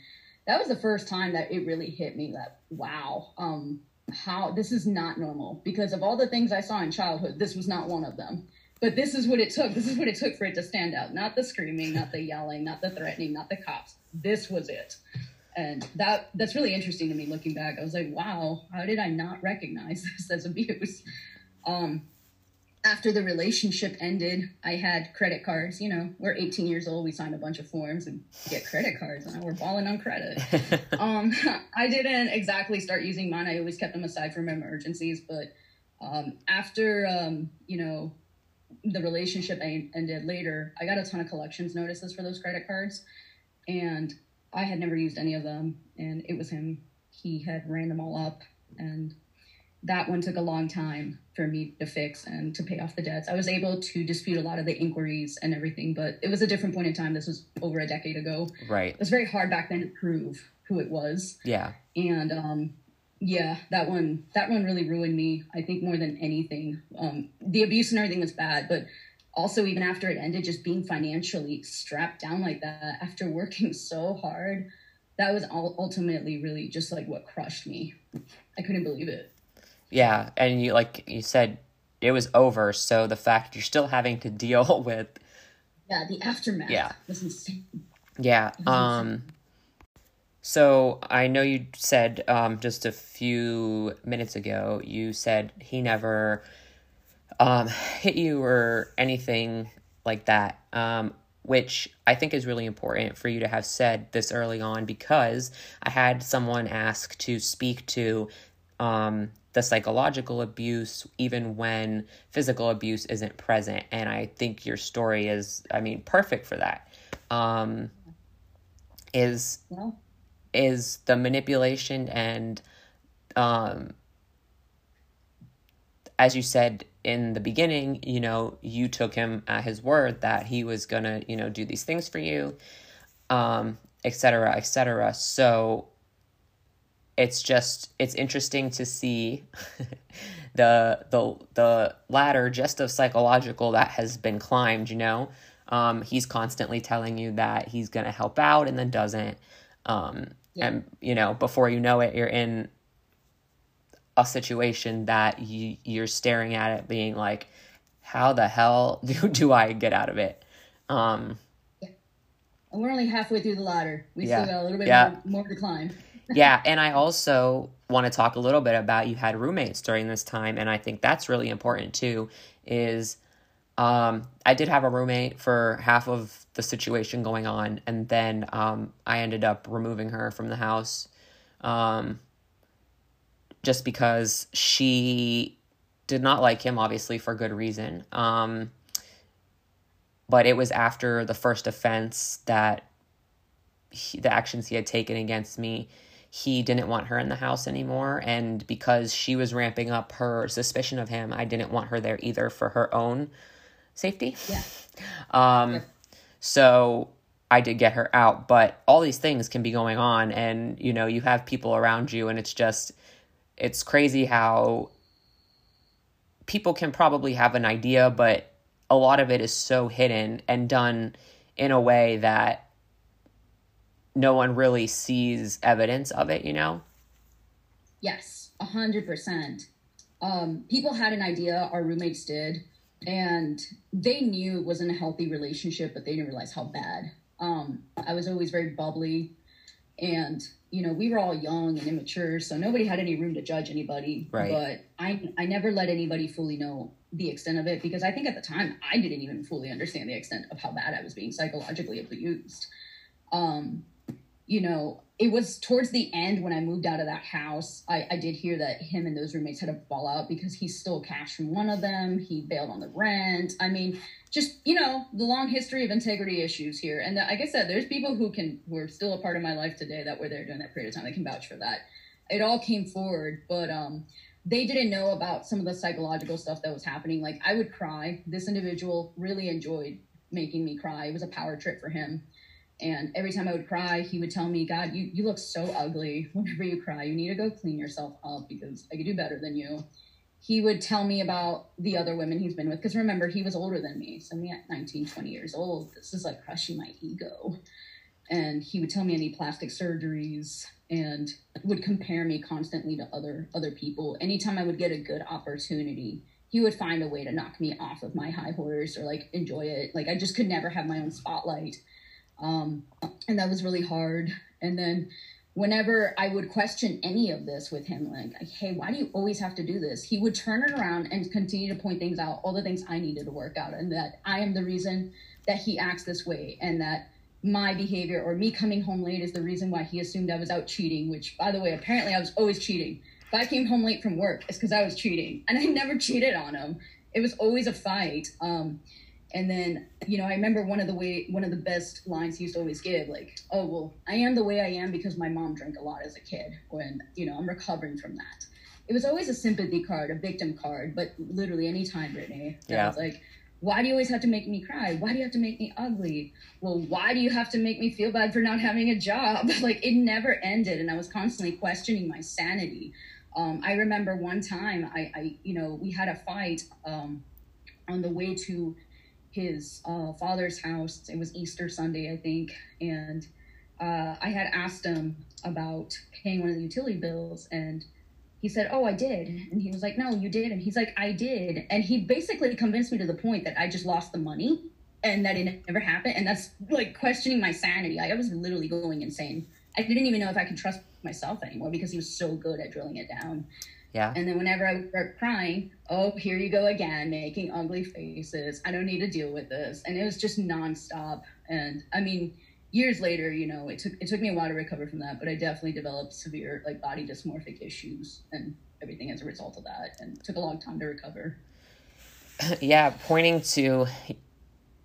that was the first time that it really hit me that wow, um, how this is not normal. Because of all the things I saw in childhood, this was not one of them but this is what it took. This is what it took for it to stand out. Not the screaming, not the yelling, not the threatening, not the cops. This was it. And that that's really interesting to me looking back. I was like, wow, how did I not recognize this as abuse? Um, after the relationship ended, I had credit cards. You know, we're 18 years old. We signed a bunch of forms and get credit cards, and we're balling on credit. um, I didn't exactly start using mine. I always kept them aside from emergencies. But um, after, um, you know, the relationship ended later, I got a ton of collections notices for those credit cards, and I had never used any of them. And it was him. He had ran them all up, and that one took a long time for me to fix and to pay off the debts. I was able to dispute a lot of the inquiries and everything, but it was a different point in time. This was over a decade ago. Right. It was very hard back then to prove who it was. Yeah. And um yeah, that one that one really ruined me. I think more than anything. Um the abuse and everything was bad, but also even after it ended just being financially strapped down like that after working so hard, that was ultimately really just like what crushed me. I couldn't believe it. Yeah, and you like you said it was over, so the fact you're still having to deal with Yeah, the aftermath yeah. was insane. Yeah. Um so I know you said um just a few minutes ago you said he never um hit you or anything like that. Um which I think is really important for you to have said this early on because I had someone ask to speak to um, the psychological abuse even when physical abuse isn't present and i think your story is i mean perfect for that um is yeah. is the manipulation and um as you said in the beginning you know you took him at his word that he was gonna you know do these things for you um etc etc so it's just it's interesting to see the the the ladder just of psychological that has been climbed you know? Um, he's constantly telling you that he's going to help out and then doesn't. Um, yeah. and you know before you know it you're in a situation that you you're staring at it being like how the hell do, do i get out of it um, yeah. and we're only halfway through the ladder we yeah. still got a little bit more, more to climb yeah, and I also want to talk a little bit about you had roommates during this time, and I think that's really important too. Is um, I did have a roommate for half of the situation going on, and then um, I ended up removing her from the house, um, just because she did not like him, obviously for good reason. Um, but it was after the first offense that he, the actions he had taken against me he didn't want her in the house anymore. And because she was ramping up her suspicion of him, I didn't want her there either for her own safety. Yeah. Um, yeah. So I did get her out, but all these things can be going on, and you know, you have people around you, and it's just, it's crazy how people can probably have an idea, but a lot of it is so hidden and done in a way that no one really sees evidence of it, you know? Yes, a hundred percent. Um, people had an idea, our roommates did, and they knew it wasn't a healthy relationship, but they didn't realize how bad. Um, I was always very bubbly, and you know we were all young and immature, so nobody had any room to judge anybody. Right. But I I never let anybody fully know the extent of it because I think at the time I didn't even fully understand the extent of how bad I was being psychologically abused. Um, you know, it was towards the end when I moved out of that house. I, I did hear that him and those roommates had a fallout because he stole cash from one of them. He bailed on the rent. I mean, just you know, the long history of integrity issues here. And like I said, there's people who can who are still a part of my life today that were there during that period of time. They can vouch for that. It all came forward, but um, they didn't know about some of the psychological stuff that was happening. Like I would cry. This individual really enjoyed making me cry. It was a power trip for him and every time I would cry, he would tell me, God, you, you look so ugly. Whenever you cry, you need to go clean yourself up because I could do better than you. He would tell me about the other women he's been with. Because remember, he was older than me. So me at 19, 20 years old, this is like crushing my ego. And he would tell me any plastic surgeries and would compare me constantly to other other people. Anytime I would get a good opportunity, he would find a way to knock me off of my high horse or like enjoy it. Like I just could never have my own spotlight um, and that was really hard. And then whenever I would question any of this with him, like, hey, why do you always have to do this? He would turn it around and continue to point things out, all the things I needed to work out, and that I am the reason that he acts this way, and that my behavior or me coming home late is the reason why he assumed I was out cheating, which, by the way, apparently I was always cheating. If I came home late from work, it's because I was cheating, and I never cheated on him. It was always a fight. Um, and then, you know, I remember one of the way one of the best lines he used to always give, like, "Oh well, I am the way I am because my mom drank a lot as a kid. When you know, I'm recovering from that." It was always a sympathy card, a victim card, but literally any time, Brittany, yeah. was like, "Why do you always have to make me cry? Why do you have to make me ugly? Well, why do you have to make me feel bad for not having a job?" like it never ended, and I was constantly questioning my sanity. Um, I remember one time, I, I, you know, we had a fight um, on the way to his uh, father's house. It was Easter Sunday, I think, and uh, I had asked him about paying one of the utility bills, and he said, "Oh, I did," and he was like, "No, you did," and he's like, "I did," and he basically convinced me to the point that I just lost the money and that it never happened, and that's like questioning my sanity. I was literally going insane. I didn't even know if I could trust myself anymore because he was so good at drilling it down. Yeah. And then whenever I would start crying, oh, here you go again, making ugly faces. I don't need to deal with this. And it was just nonstop. And I mean, years later, you know, it took it took me a while to recover from that, but I definitely developed severe like body dysmorphic issues and everything as a result of that, and took a long time to recover. Yeah, pointing to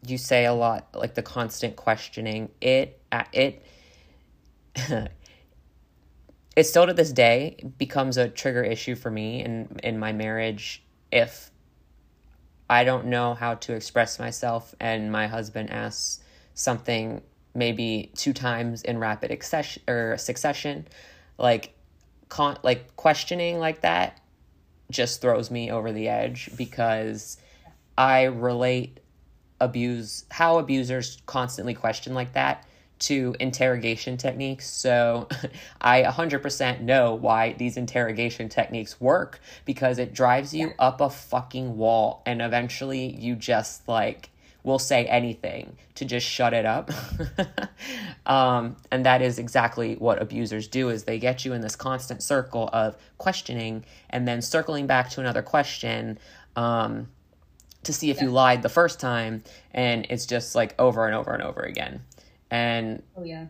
you say a lot like the constant questioning. It uh, it it still to this day becomes a trigger issue for me in in my marriage if I don't know how to express myself and my husband asks something maybe two times in rapid accession or succession like con- like questioning like that just throws me over the edge because I relate abuse how abusers constantly question like that to interrogation techniques. So I 100% know why these interrogation techniques work because it drives you up a fucking wall and eventually you just like will say anything to just shut it up. um, and that is exactly what abusers do is they get you in this constant circle of questioning and then circling back to another question um, to see if yeah. you lied the first time and it's just like over and over and over again and oh yeah.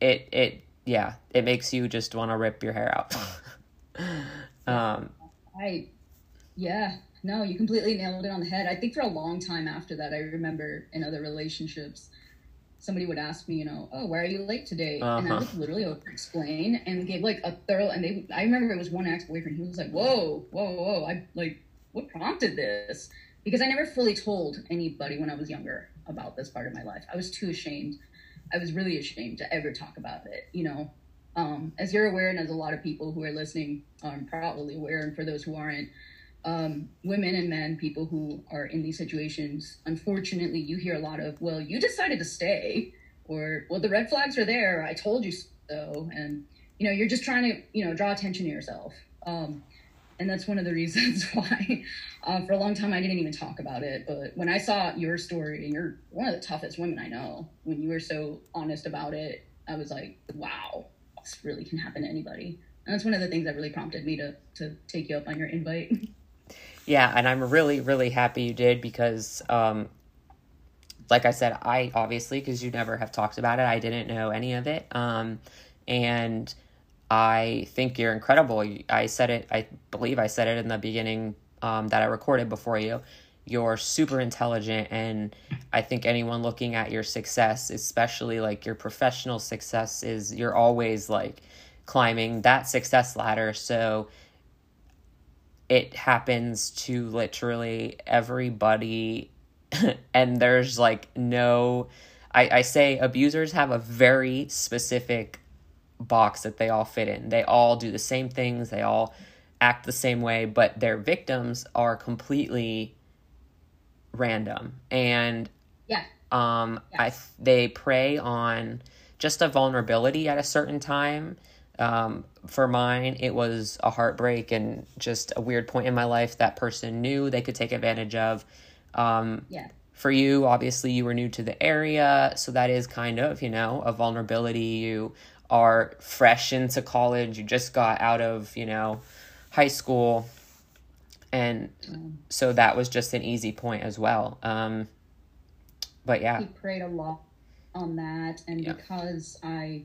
it it yeah it makes you just want to rip your hair out. Um i yeah no you completely nailed it on the head. I think for a long time after that i remember in other relationships somebody would ask me you know oh why are you late today? Uh-huh. and i would literally explain and give like a thorough and they i remember it was one ex-boyfriend he was like whoa whoa whoa i like what prompted this? Because i never fully told anybody when i was younger about this part of my life. I was too ashamed. I was really ashamed to ever talk about it. You know, um, as you're aware, and as a lot of people who are listening are probably aware, and for those who aren't, um, women and men, people who are in these situations, unfortunately, you hear a lot of, well, you decided to stay, or, well, the red flags are there. I told you so. And, you know, you're just trying to, you know, draw attention to yourself. Um, and that's one of the reasons why uh, for a long time i didn't even talk about it. But when i saw your story and you're one of the toughest women i know when you were so honest about it i was like wow this really can happen to anybody. And that's one of the things that really prompted me to to take you up on your invite. Yeah and i'm really really happy you did because um like i said i obviously because you never have talked about it i didn't know any of it. Um and I think you're incredible. I said it, I believe I said it in the beginning um, that I recorded before you. You're super intelligent, and I think anyone looking at your success, especially like your professional success, is you're always like climbing that success ladder. So it happens to literally everybody, and there's like no. I, I say abusers have a very specific box that they all fit in. They all do the same things, they all act the same way, but their victims are completely random. And yeah. Um I they prey on just a vulnerability at a certain time. Um, for mine, it was a heartbreak and just a weird point in my life that person knew they could take advantage of. Um, yeah. For you, obviously, you were new to the area, so that is kind of, you know, a vulnerability you are fresh into college, you just got out of, you know, high school. And so that was just an easy point as well. Um, but yeah. He preyed a lot on that. And yeah. because I,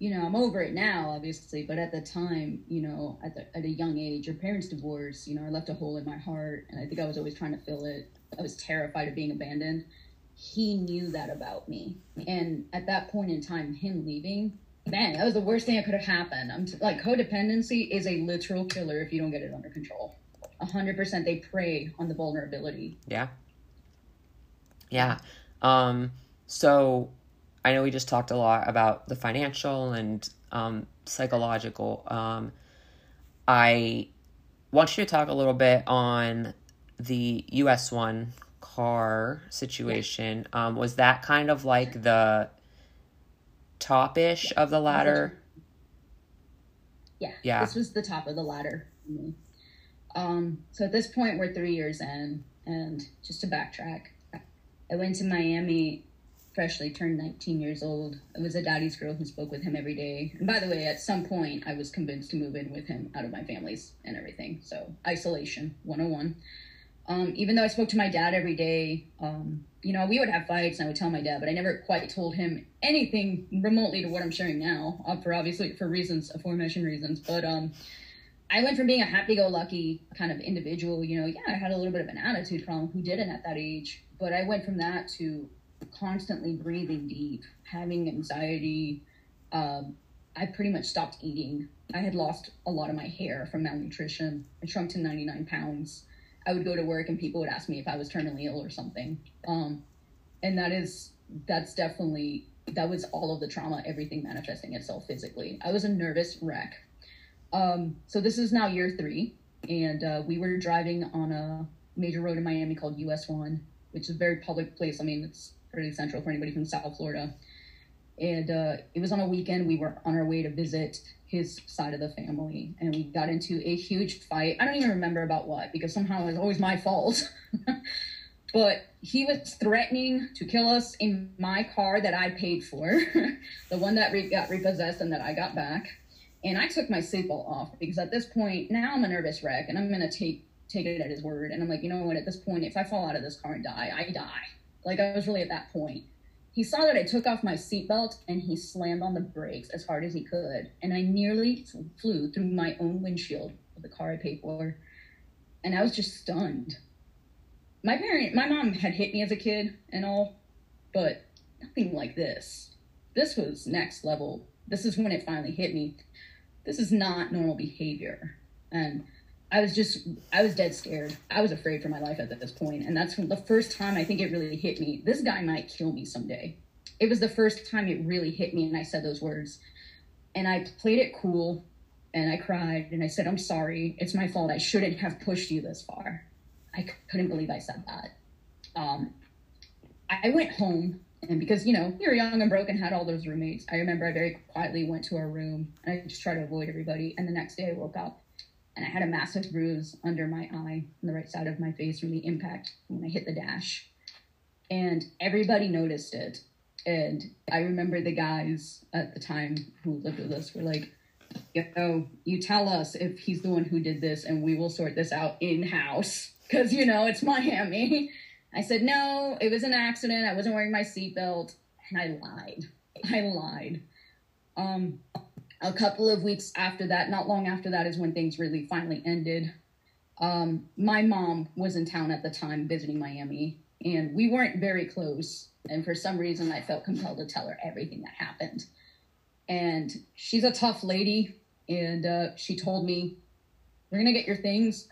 you know, I'm over it now, obviously, but at the time, you know, at, the, at a young age, your parents divorced, you know, I left a hole in my heart. And I think I was always trying to fill it. I was terrified of being abandoned he knew that about me. And at that point in time, him leaving, man, that was the worst thing that could have happened. I'm t- like codependency is a literal killer if you don't get it under control. A hundred percent, they prey on the vulnerability. Yeah. Yeah. Um. So, I know we just talked a lot about the financial and um, psychological. Um, I want you to talk a little bit on the US one car situation, yeah. um, was that kind of like the top-ish yeah. of the ladder? Yeah. Yeah. This was the top of the ladder. Um, so at this point, we're three years in, and just to backtrack, I went to Miami freshly turned 19 years old. I was a daddy's girl who spoke with him every day. And by the way, at some point, I was convinced to move in with him out of my family's and everything. So, isolation 101. Um, even though I spoke to my dad every day, um, you know, we would have fights and I would tell my dad, but I never quite told him anything remotely to what I'm sharing now, uh, for obviously for reasons, aforementioned reasons. But um, I went from being a happy-go-lucky kind of individual, you know, yeah, I had a little bit of an attitude problem. Who didn't at that age? But I went from that to constantly breathing deep, having anxiety. Um, I pretty much stopped eating. I had lost a lot of my hair from malnutrition. I shrunk to 99 pounds. I would go to work and people would ask me if I was terminally ill or something. Um, and that is that's definitely that was all of the trauma, everything manifesting itself physically. I was a nervous wreck. Um, so this is now year three, and uh, we were driving on a major road in Miami called US One, which is a very public place. I mean, it's pretty central for anybody from South Florida. And uh, it was on a weekend. We were on our way to visit his side of the family and we got into a huge fight. I don't even remember about what because somehow it was always my fault. but he was threatening to kill us in my car that I paid for, the one that re- got repossessed and that I got back. And I took my seatbelt off because at this point now I'm a nervous wreck and I'm gonna take take it at his word. And I'm like, you know what? At this point, if I fall out of this car and die, I die. Like I was really at that point. He saw that I took off my seatbelt and he slammed on the brakes as hard as he could. And I nearly flew through my own windshield of the car I paid for. And I was just stunned. My parent, my mom had hit me as a kid and all, but nothing like this. This was next level. This is when it finally hit me. This is not normal behavior. And I was just, I was dead scared. I was afraid for my life at this point, and that's the first time I think it really hit me. This guy might kill me someday. It was the first time it really hit me, and I said those words, and I played it cool, and I cried, and I said, "I'm sorry. It's my fault. I shouldn't have pushed you this far." I couldn't believe I said that. Um, I went home, and because you know we were young and broke and had all those roommates, I remember I very quietly went to our room, and I just tried to avoid everybody. And the next day I woke up and I had a massive bruise under my eye on the right side of my face from the impact when I hit the dash. And everybody noticed it. And I remember the guys at the time who lived with us were like, yo, you tell us if he's the one who did this and we will sort this out in house. Cause you know, it's Miami. I said, no, it was an accident. I wasn't wearing my seatbelt. And I lied. I lied. Um, a couple of weeks after that, not long after that, is when things really finally ended. Um, my mom was in town at the time visiting Miami, and we weren't very close. And for some reason, I felt compelled to tell her everything that happened. And she's a tough lady, and uh, she told me, "We're gonna get your things.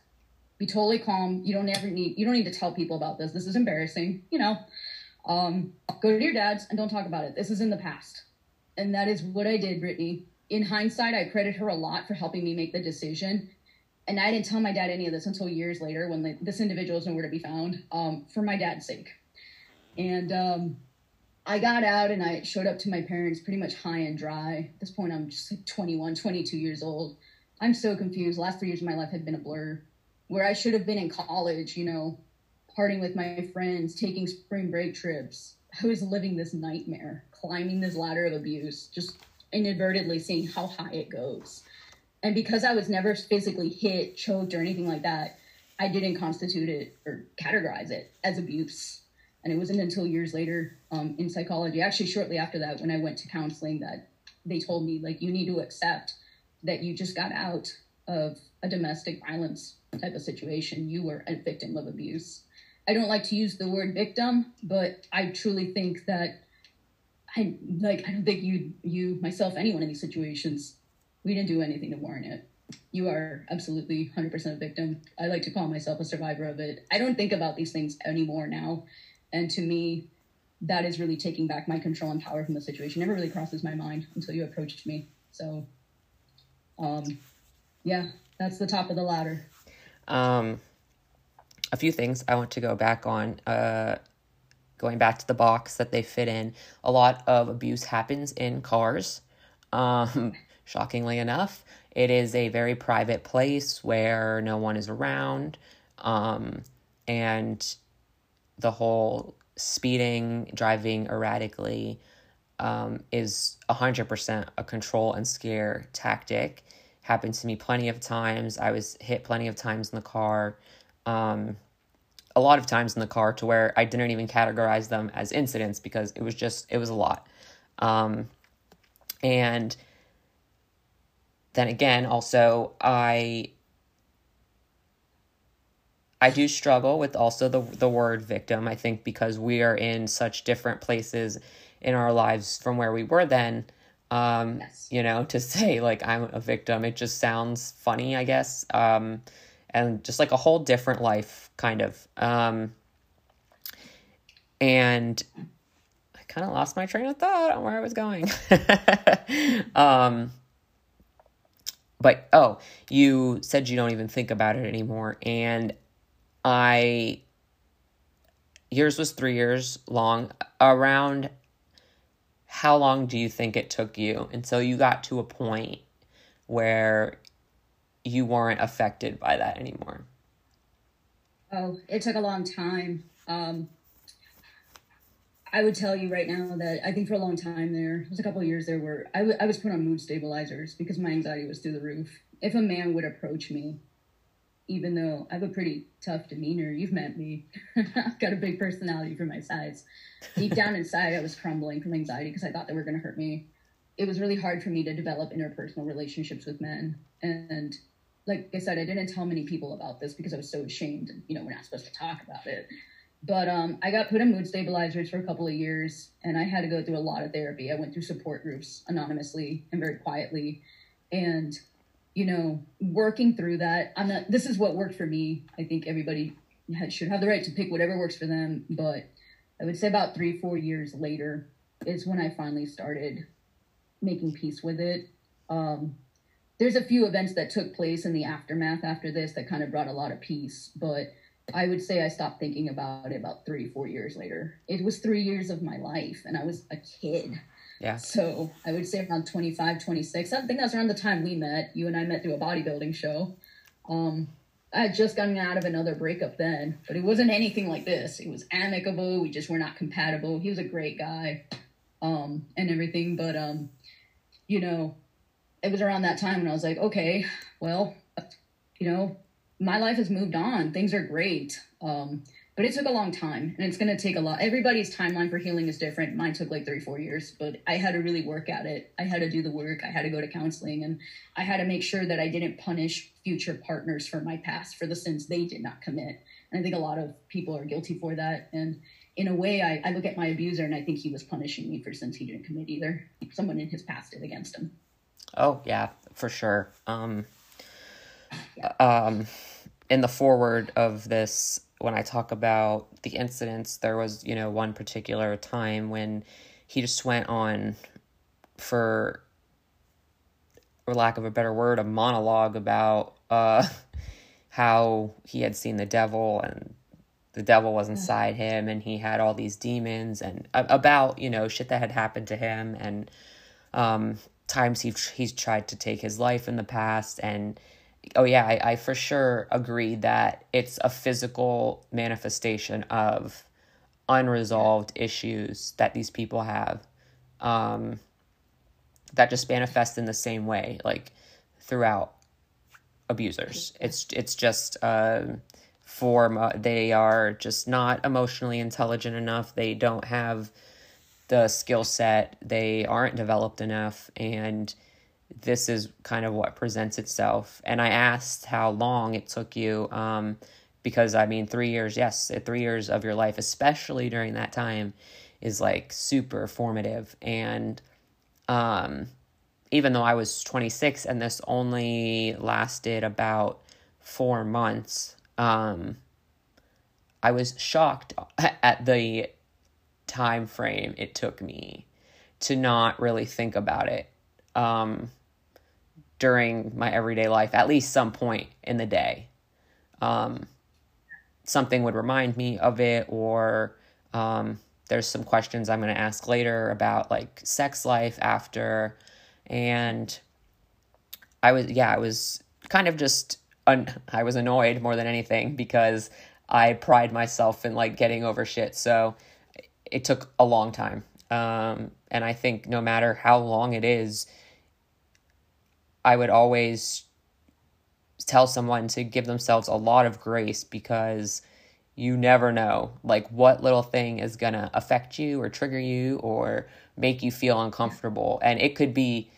Be totally calm. You don't ever need. You don't need to tell people about this. This is embarrassing. You know. Um, go to your dad's and don't talk about it. This is in the past." And that is what I did, Brittany in hindsight, I credit her a lot for helping me make the decision. And I didn't tell my dad any of this until years later when this individual is nowhere to be found um, for my dad's sake. And um, I got out and I showed up to my parents pretty much high and dry. At this point, I'm just like 21, 22 years old. I'm so confused. Last three years of my life had been a blur. Where I should have been in college, you know, partying with my friends, taking spring break trips. I was living this nightmare, climbing this ladder of abuse, just inadvertently seeing how high it goes. And because I was never physically hit, choked, or anything like that, I didn't constitute it or categorize it as abuse. And it wasn't until years later um, in psychology, actually, shortly after that, when I went to counseling, that they told me, like, you need to accept that you just got out of a domestic violence type of situation. You were a victim of abuse. I don't like to use the word victim, but I truly think that I like I don't think you you myself anyone in these situations we didn't do anything to warrant it. You are absolutely 100% a victim. I like to call myself a survivor of it. I don't think about these things anymore now. And to me, that is really taking back my control and power from the situation. Never really crosses my mind until you approached me. So, um, yeah, that's the top of the ladder. Um, a few things I want to go back on. Uh, going back to the box that they fit in, a lot of abuse happens in cars. Um, shockingly enough, it is a very private place where no one is around. Um, and the whole speeding, driving erratically um, is 100% a control and scare tactic. Happened to me plenty of times. I was hit plenty of times in the car. Um, a lot of times in the car to where I didn't even categorize them as incidents because it was just, it was a lot. Um, and then again, also, I I do struggle with also the the word victim. I think because we are in such different places in our lives from where we were then. Um, yes. you know, to say like I'm a victim, it just sounds funny, I guess. Um, and just like a whole different life, kind of. Um, and I kind of lost my train of thought on where I was going. um, but oh, you said you don't even think about it anymore, and I yours was three years long. Around how long do you think it took you until you got to a point where you weren't affected by that anymore? Oh, it took a long time. Um, I would tell you right now that I think for a long time there, there was a couple of years there where I, w- I was put on mood stabilizers because my anxiety was through the roof. If a man would approach me even though I have a pretty tough demeanor, you've met me. I've got a big personality for my size. Deep down inside, I was crumbling from anxiety because I thought they were going to hurt me. It was really hard for me to develop interpersonal relationships with men. And like I said, I didn't tell many people about this because I was so ashamed. And, you know, we're not supposed to talk about it. But um, I got put in mood stabilizers for a couple of years, and I had to go through a lot of therapy. I went through support groups anonymously and very quietly. And you know, working through that. I'm not, this is what worked for me. I think everybody should have the right to pick whatever works for them. But I would say about three, four years later is when I finally started making peace with it. Um, there's a few events that took place in the aftermath after this that kind of brought a lot of peace, but I would say I stopped thinking about it about three, four years later. It was three years of my life, and I was a kid. Yeah. So I would say around 25, 26. I think that's around the time we met. You and I met through a bodybuilding show. Um, I had just gotten out of another breakup then, but it wasn't anything like this. It was amicable. We just were not compatible. He was a great guy, um, and everything. But um, you know, it was around that time when I was like, okay, well, you know, my life has moved on. Things are great. Um, but it took a long time and it's going to take a lot. Everybody's timeline for healing is different. Mine took like three four years but i had to really work at it. I had to do the work. I had to go to counseling and i had to make sure that i didn't punish future partners for my past for the sins they did not commit. And i think a lot of people are guilty for that. And in a way I, I look at my abuser and i think he was punishing me for sins he didn't commit either. Someone in his past did against him oh yeah for sure um yeah. um in the forward of this when I talk about the incidents, there was, you know, one particular time when he just went on for for lack of a better word, a monologue about uh how he had seen the devil and the devil was inside him and he had all these demons and about, you know, shit that had happened to him and um times he he's tried to take his life in the past and oh yeah, I, I for sure agree that it's a physical manifestation of unresolved issues that these people have. Um, that just manifest in the same way, like throughout abusers. It's it's just uh, form. Uh, they are just not emotionally intelligent enough. They don't have the skill set. They aren't developed enough, and this is kind of what presents itself. And I asked how long it took you, um, because I mean, three years. Yes, three years of your life, especially during that time, is like super formative and. Um, even though I was 26 and this only lasted about four months, um, I was shocked at the time frame it took me to not really think about it um, during my everyday life, at least some point in the day. Um, something would remind me of it, or um, there's some questions I'm going to ask later about like sex life after and I was yeah, I was kind of just un- I was annoyed more than anything because I pride myself in like getting over shit. So it took a long time. Um, and I think no matter how long it is, I would always tell someone to give themselves a lot of grace because you never know like what little thing is going to affect you or trigger you or make you feel uncomfortable and it could be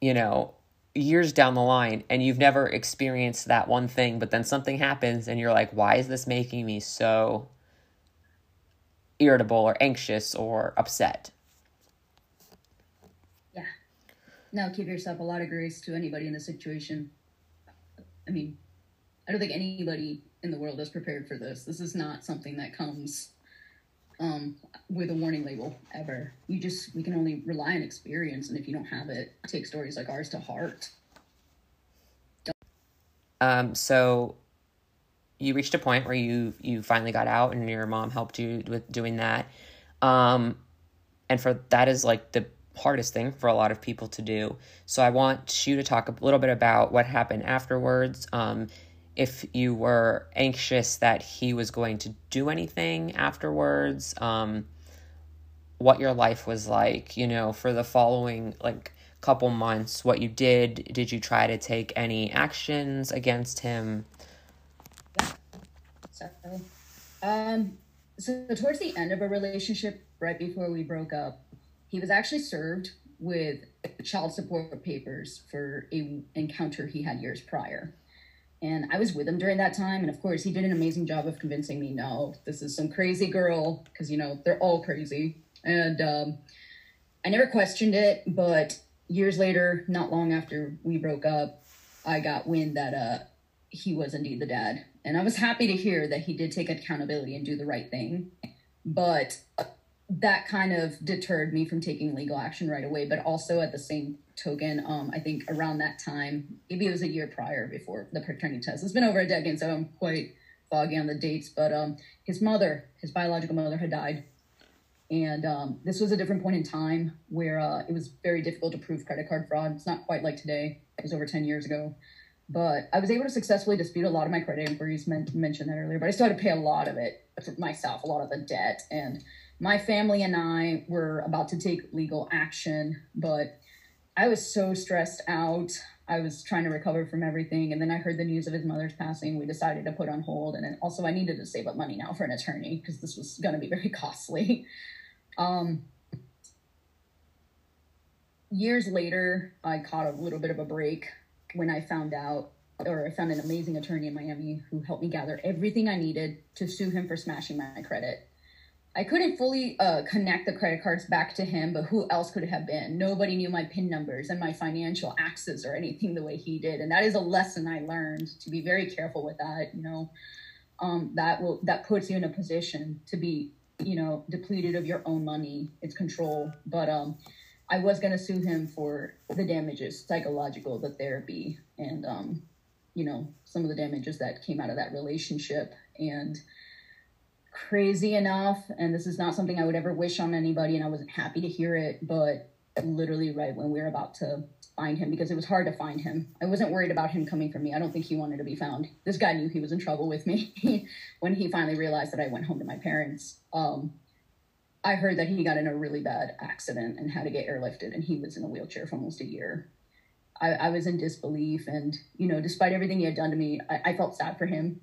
you know years down the line and you've never experienced that one thing but then something happens and you're like why is this making me so irritable or anxious or upset yeah now give yourself a lot of grace to anybody in the situation i mean i don't think anybody in the world is prepared for this this is not something that comes um, with a warning label ever. You just we can only rely on experience, and if you don't have it, take stories like ours to heart. Um. So, you reached a point where you you finally got out, and your mom helped you with doing that. Um, and for that is like the hardest thing for a lot of people to do. So I want you to talk a little bit about what happened afterwards. Um, if you were anxious that he was going to do anything afterwards, um, what your life was like, you know, for the following like couple months, what you did. Did you try to take any actions against him? So, um, so towards the end of a relationship, right before we broke up, he was actually served with child support papers for a encounter he had years prior. And I was with him during that time. And of course, he did an amazing job of convincing me no, this is some crazy girl, because, you know, they're all crazy. And um, I never questioned it. But years later, not long after we broke up, I got wind that uh, he was indeed the dad. And I was happy to hear that he did take accountability and do the right thing. But that kind of deterred me from taking legal action right away. But also at the same token, um, I think around that time, maybe it was a year prior before the paternity test. It's been over a decade, so I'm quite foggy on the dates. But um, his mother, his biological mother, had died. And um, this was a different point in time where uh, it was very difficult to prove credit card fraud. It's not quite like today. It was over 10 years ago. But I was able to successfully dispute a lot of my credit inquiries, men- mentioned that earlier, but I still had to pay a lot of it myself, a lot of the debt. And my family and I were about to take legal action, but I was so stressed out. I was trying to recover from everything. And then I heard the news of his mother's passing. We decided to put on hold. And then also, I needed to save up money now for an attorney because this was going to be very costly. Um, years later, I caught a little bit of a break when I found out, or I found an amazing attorney in Miami who helped me gather everything I needed to sue him for smashing my credit. I couldn't fully uh, connect the credit cards back to him, but who else could it have been? Nobody knew my PIN numbers and my financial access or anything the way he did, and that is a lesson I learned to be very careful with that. You know, um, that will that puts you in a position to be, you know, depleted of your own money. It's control, but um, I was gonna sue him for the damages, psychological, the therapy, and um, you know, some of the damages that came out of that relationship, and crazy enough, and this is not something I would ever wish on anybody, and I wasn't happy to hear it, but literally right when we were about to find him because it was hard to find him. I wasn't worried about him coming for me. I don't think he wanted to be found. This guy knew he was in trouble with me when he finally realized that I went home to my parents. Um, I heard that he got in a really bad accident and had to get airlifted, and he was in a wheelchair for almost a year. I, I was in disbelief, and you know, despite everything he had done to me, I, I felt sad for him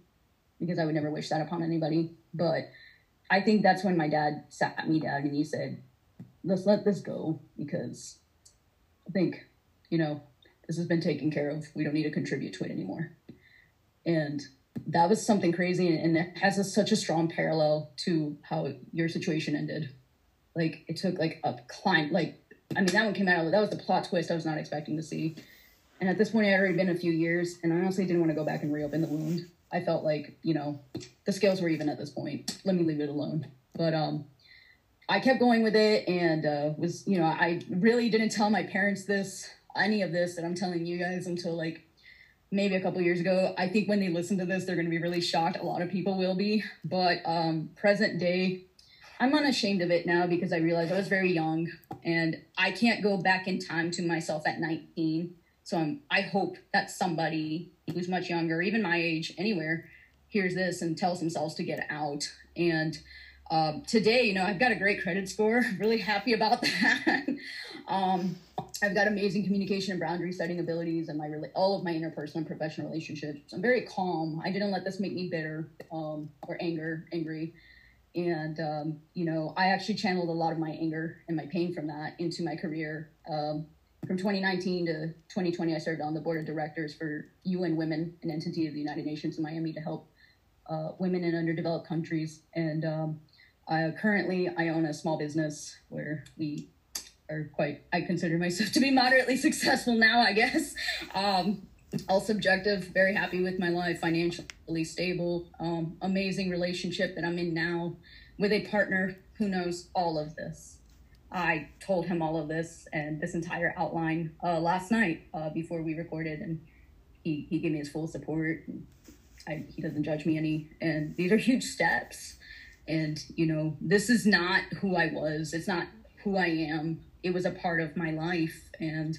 because I would never wish that upon anybody. But I think that's when my dad sat me down and he said, "Let's let this go," because I think, you know, this has been taken care of. We don't need to contribute to it anymore. And that was something crazy and, it has a, such a strong parallel to how your situation ended. Like it took like a climb, like, I mean, that one came out, that was the plot twist I was not expecting to see. And at this point, it had already been a few years, and I honestly didn't want to go back and reopen the wound. I felt like, you know, the scales were even at this point. Let me leave it alone. But um, I kept going with it and uh, was, you know, I really didn't tell my parents this, any of this that I'm telling you guys until like maybe a couple years ago. I think when they listen to this, they're going to be really shocked. A lot of people will be. But um, present day, I'm unashamed of it now because I realize I was very young and I can't go back in time to myself at 19. So I'm, I hope that somebody who's much younger, even my age, anywhere, hears this and tells themselves to get out. And um, today, you know, I've got a great credit score. Really happy about that. Um, I've got amazing communication and boundary setting abilities, and my all of my interpersonal and professional relationships. I'm very calm. I didn't let this make me bitter um, or anger, angry. And um, you know, I actually channeled a lot of my anger and my pain from that into my career. Um, from 2019 to 2020, I served on the board of directors for UN Women, an entity of the United Nations in Miami to help uh, women in underdeveloped countries. And um, uh, currently, I own a small business where we are quite. I consider myself to be moderately successful now. I guess. Um, all subjective. Very happy with my life, financially stable. Um, amazing relationship that I'm in now with a partner who knows all of this. I told him all of this and this entire outline uh, last night uh, before we recorded, and he, he gave me his full support. I, he doesn't judge me any, and these are huge steps. And, you know, this is not who I was. It's not who I am. It was a part of my life, and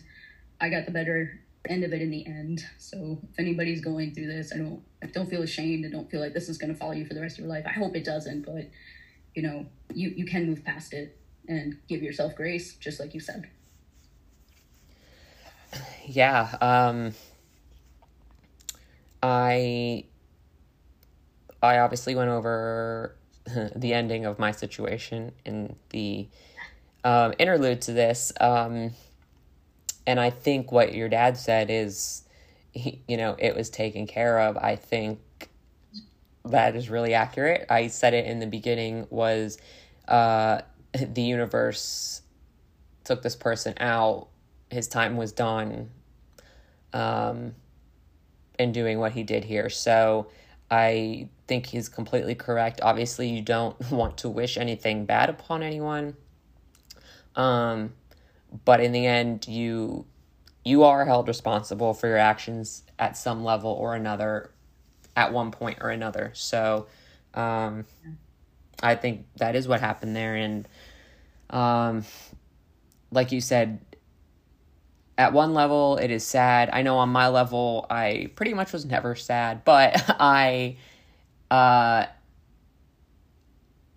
I got the better end of it in the end. So if anybody's going through this, I don't I don't feel ashamed. and don't feel like this is going to follow you for the rest of your life. I hope it doesn't, but you know, you you can move past it and give yourself grace, just like you said. Yeah, um, I I obviously went over the ending of my situation in the um, interlude to this. Um, and I think what your dad said is, he, you know, it was taken care of. I think that is really accurate. I said it in the beginning was uh, the universe took this person out. His time was done um, in doing what he did here. So I think he's completely correct. Obviously, you don't want to wish anything bad upon anyone. Um, but in the end, you you are held responsible for your actions at some level or another, at one point or another. So, um, I think that is what happened there, and um, like you said, at one level it is sad. I know on my level I pretty much was never sad, but I uh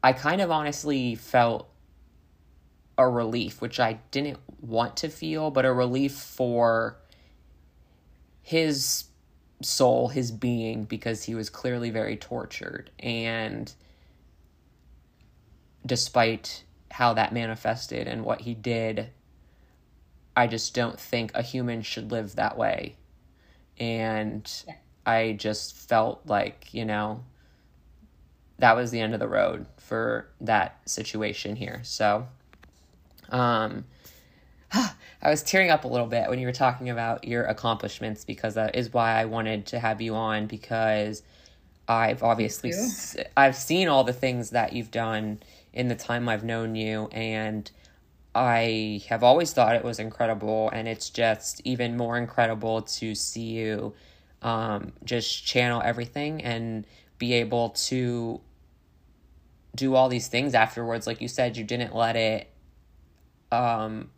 I kind of honestly felt a relief, which I didn't want to feel, but a relief for his soul, his being, because he was clearly very tortured. And despite how that manifested and what he did, I just don't think a human should live that way. And yeah. I just felt like, you know, that was the end of the road for that situation here. So, um, I was tearing up a little bit when you were talking about your accomplishments because that is why I wanted to have you on because I've obviously I've seen all the things that you've done in the time I've known you and I have always thought it was incredible and it's just even more incredible to see you um, just channel everything and be able to do all these things afterwards. Like you said you didn't let it um,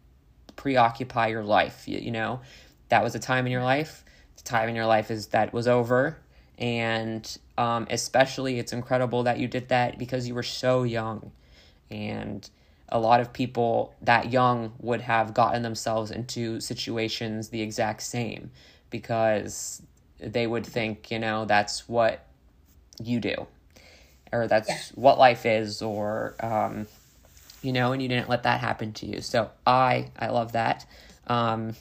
preoccupy your life. You, you know, that was a time in your life. The time in your life is that was over. And um, especially, it's incredible that you did that because you were so young. And a lot of people that young would have gotten themselves into situations the exact same because they would think, you know, that's what you do or that's yeah. what life is or um, you know and you didn't let that happen to you. So i i love that. Um,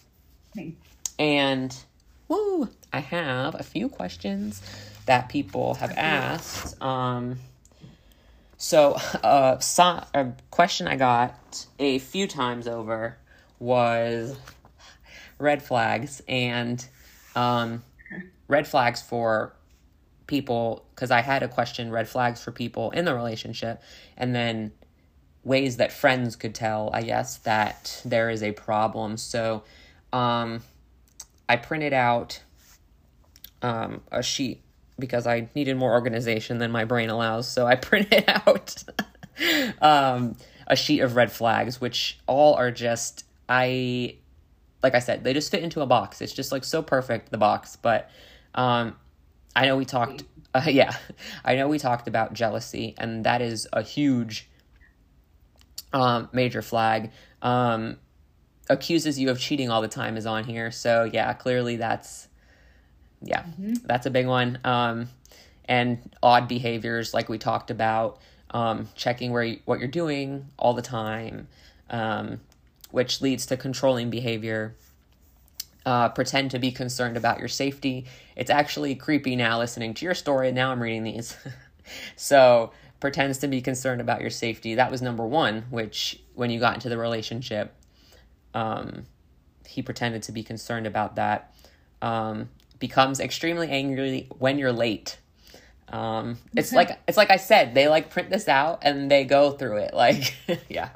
and woo i have a few questions that people have asked. Um, so uh, so, a question i got a few times over was red flags and um, red flags for people because I had a question red flags for people in the relationship. And then ways that friends could tell, I guess, that there is a problem. So um, I printed out um, a sheet because I needed more organization than my brain allows. So I printed out um, a sheet of red flags, which all are just, I, like I said, they just fit into a box. It's just like so perfect, the box. But um, I know we talked. Uh, yeah, I know we talked about jealousy, and that is a huge, um, major flag. Um, accuses you of cheating all the time is on here, so yeah, clearly that's, yeah, mm-hmm. that's a big one. Um, and odd behaviors, like we talked about, um, checking where you, what you're doing all the time, um, which leads to controlling behavior uh, pretend to be concerned about your safety. It's actually creepy now listening to your story, and now I'm reading these. so, pretends to be concerned about your safety. That was number one, which when you got into the relationship, um, he pretended to be concerned about that. Um, becomes extremely angry when you're late. Um, it's like it's like I said, they like print this out and they go through it. Like, yeah,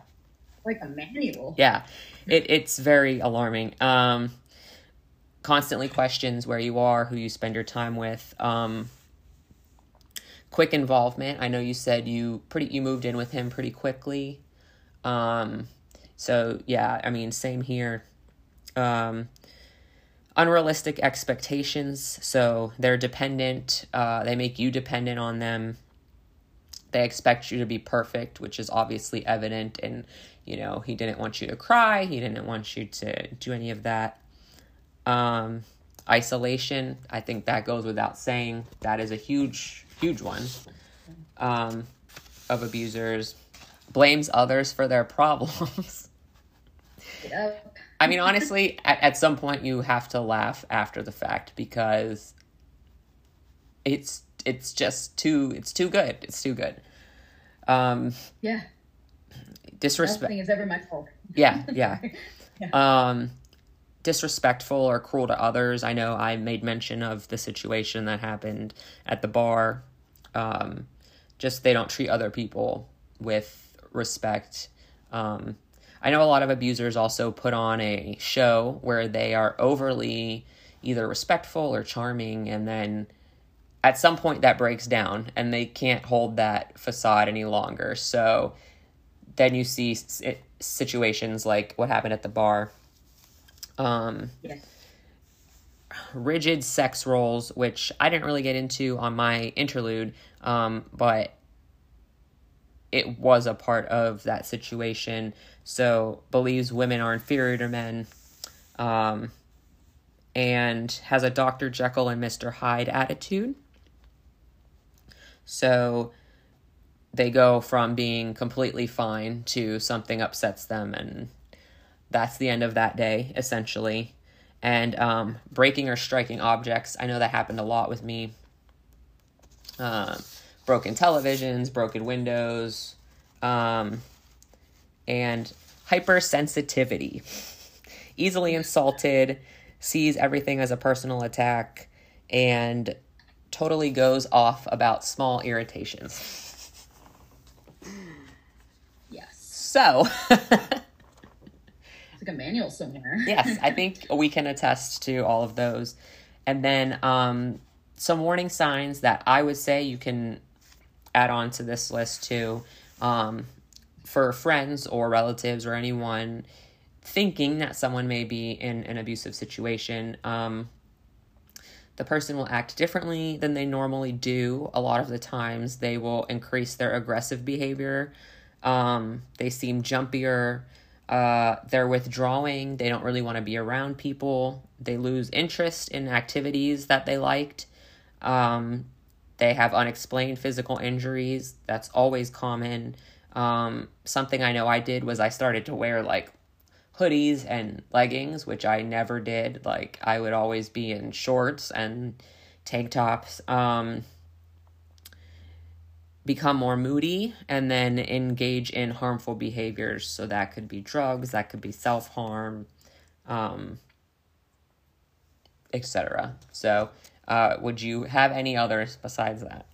like a manual. Yeah, it it's very alarming. Um, constantly questions where you are, who you spend your time with. Um, quick involvement. I know you said you pretty you moved in with him pretty quickly. Um, so yeah, I mean, same here. Um, unrealistic expectations. So they're dependent. Uh, they make you dependent on them. They expect you to be perfect, which is obviously evident. And you know, he didn't want you to cry. He didn't want you to do any of that. Um, isolation, I think that goes without saying. That is a huge, huge one um, of abusers. Blames others for their problems. Yep. I mean, honestly, at, at some point you have to laugh after the fact because it's it's just too it's too good. It's too good. Um, yeah. Disrespect. Nothing is ever my fault. yeah, yeah. yeah. Um, disrespectful or cruel to others. I know I made mention of the situation that happened at the bar. Um, just they don't treat other people with respect. Um, I know a lot of abusers also put on a show where they are overly either respectful or charming, and then at some point that breaks down and they can't hold that facade any longer. So then you see situations like what happened at the bar um, Rigid sex roles, which I didn't really get into on my interlude, um, but it was a part of that situation. So believes women are inferior to men, um, and has a Dr. Jekyll and Mr. Hyde attitude. So they go from being completely fine to something upsets them and that's the end of that day, essentially. And um, breaking or striking objects, I know that happened a lot with me. Um, broken televisions, broken windows, um, and hypersensitivity. Easily insulted, sees everything as a personal attack, and totally goes off about small irritations. Yes. So. like a manual somewhere. yes, I think we can attest to all of those. And then um, some warning signs that I would say you can add on to this list too um, for friends or relatives or anyone thinking that someone may be in an abusive situation. Um, the person will act differently than they normally do. A lot of the times, they will increase their aggressive behavior Um, they seem jumpier. Uh, they're withdrawing. They don't really want to be around people. They lose interest in activities that they liked. Um, they have unexplained physical injuries. That's always common. Um, something I know I did was I started to wear like hoodies and leggings, which I never did. Like I would always be in shorts and tank tops. Um, become more moody and then engage in harmful behaviors. So that could be drugs, that could be self harm, um, etc. So, uh, would you have any others besides that?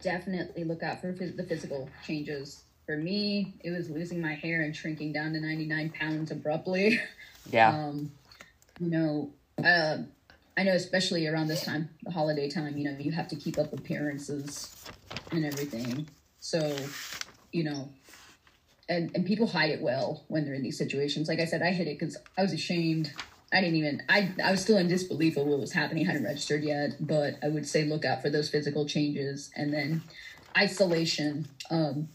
Definitely look out for the physical changes. For me, it was losing my hair and shrinking down to 99 pounds abruptly. Yeah. Um, you know, uh, I know, especially around this time, the holiday time, you know, you have to keep up appearances and everything. So, you know, and, and people hide it well when they're in these situations. Like I said, I hid it because I was ashamed. I didn't even, I, I was still in disbelief of what was happening. I hadn't registered yet, but I would say look out for those physical changes. And then isolation. Um,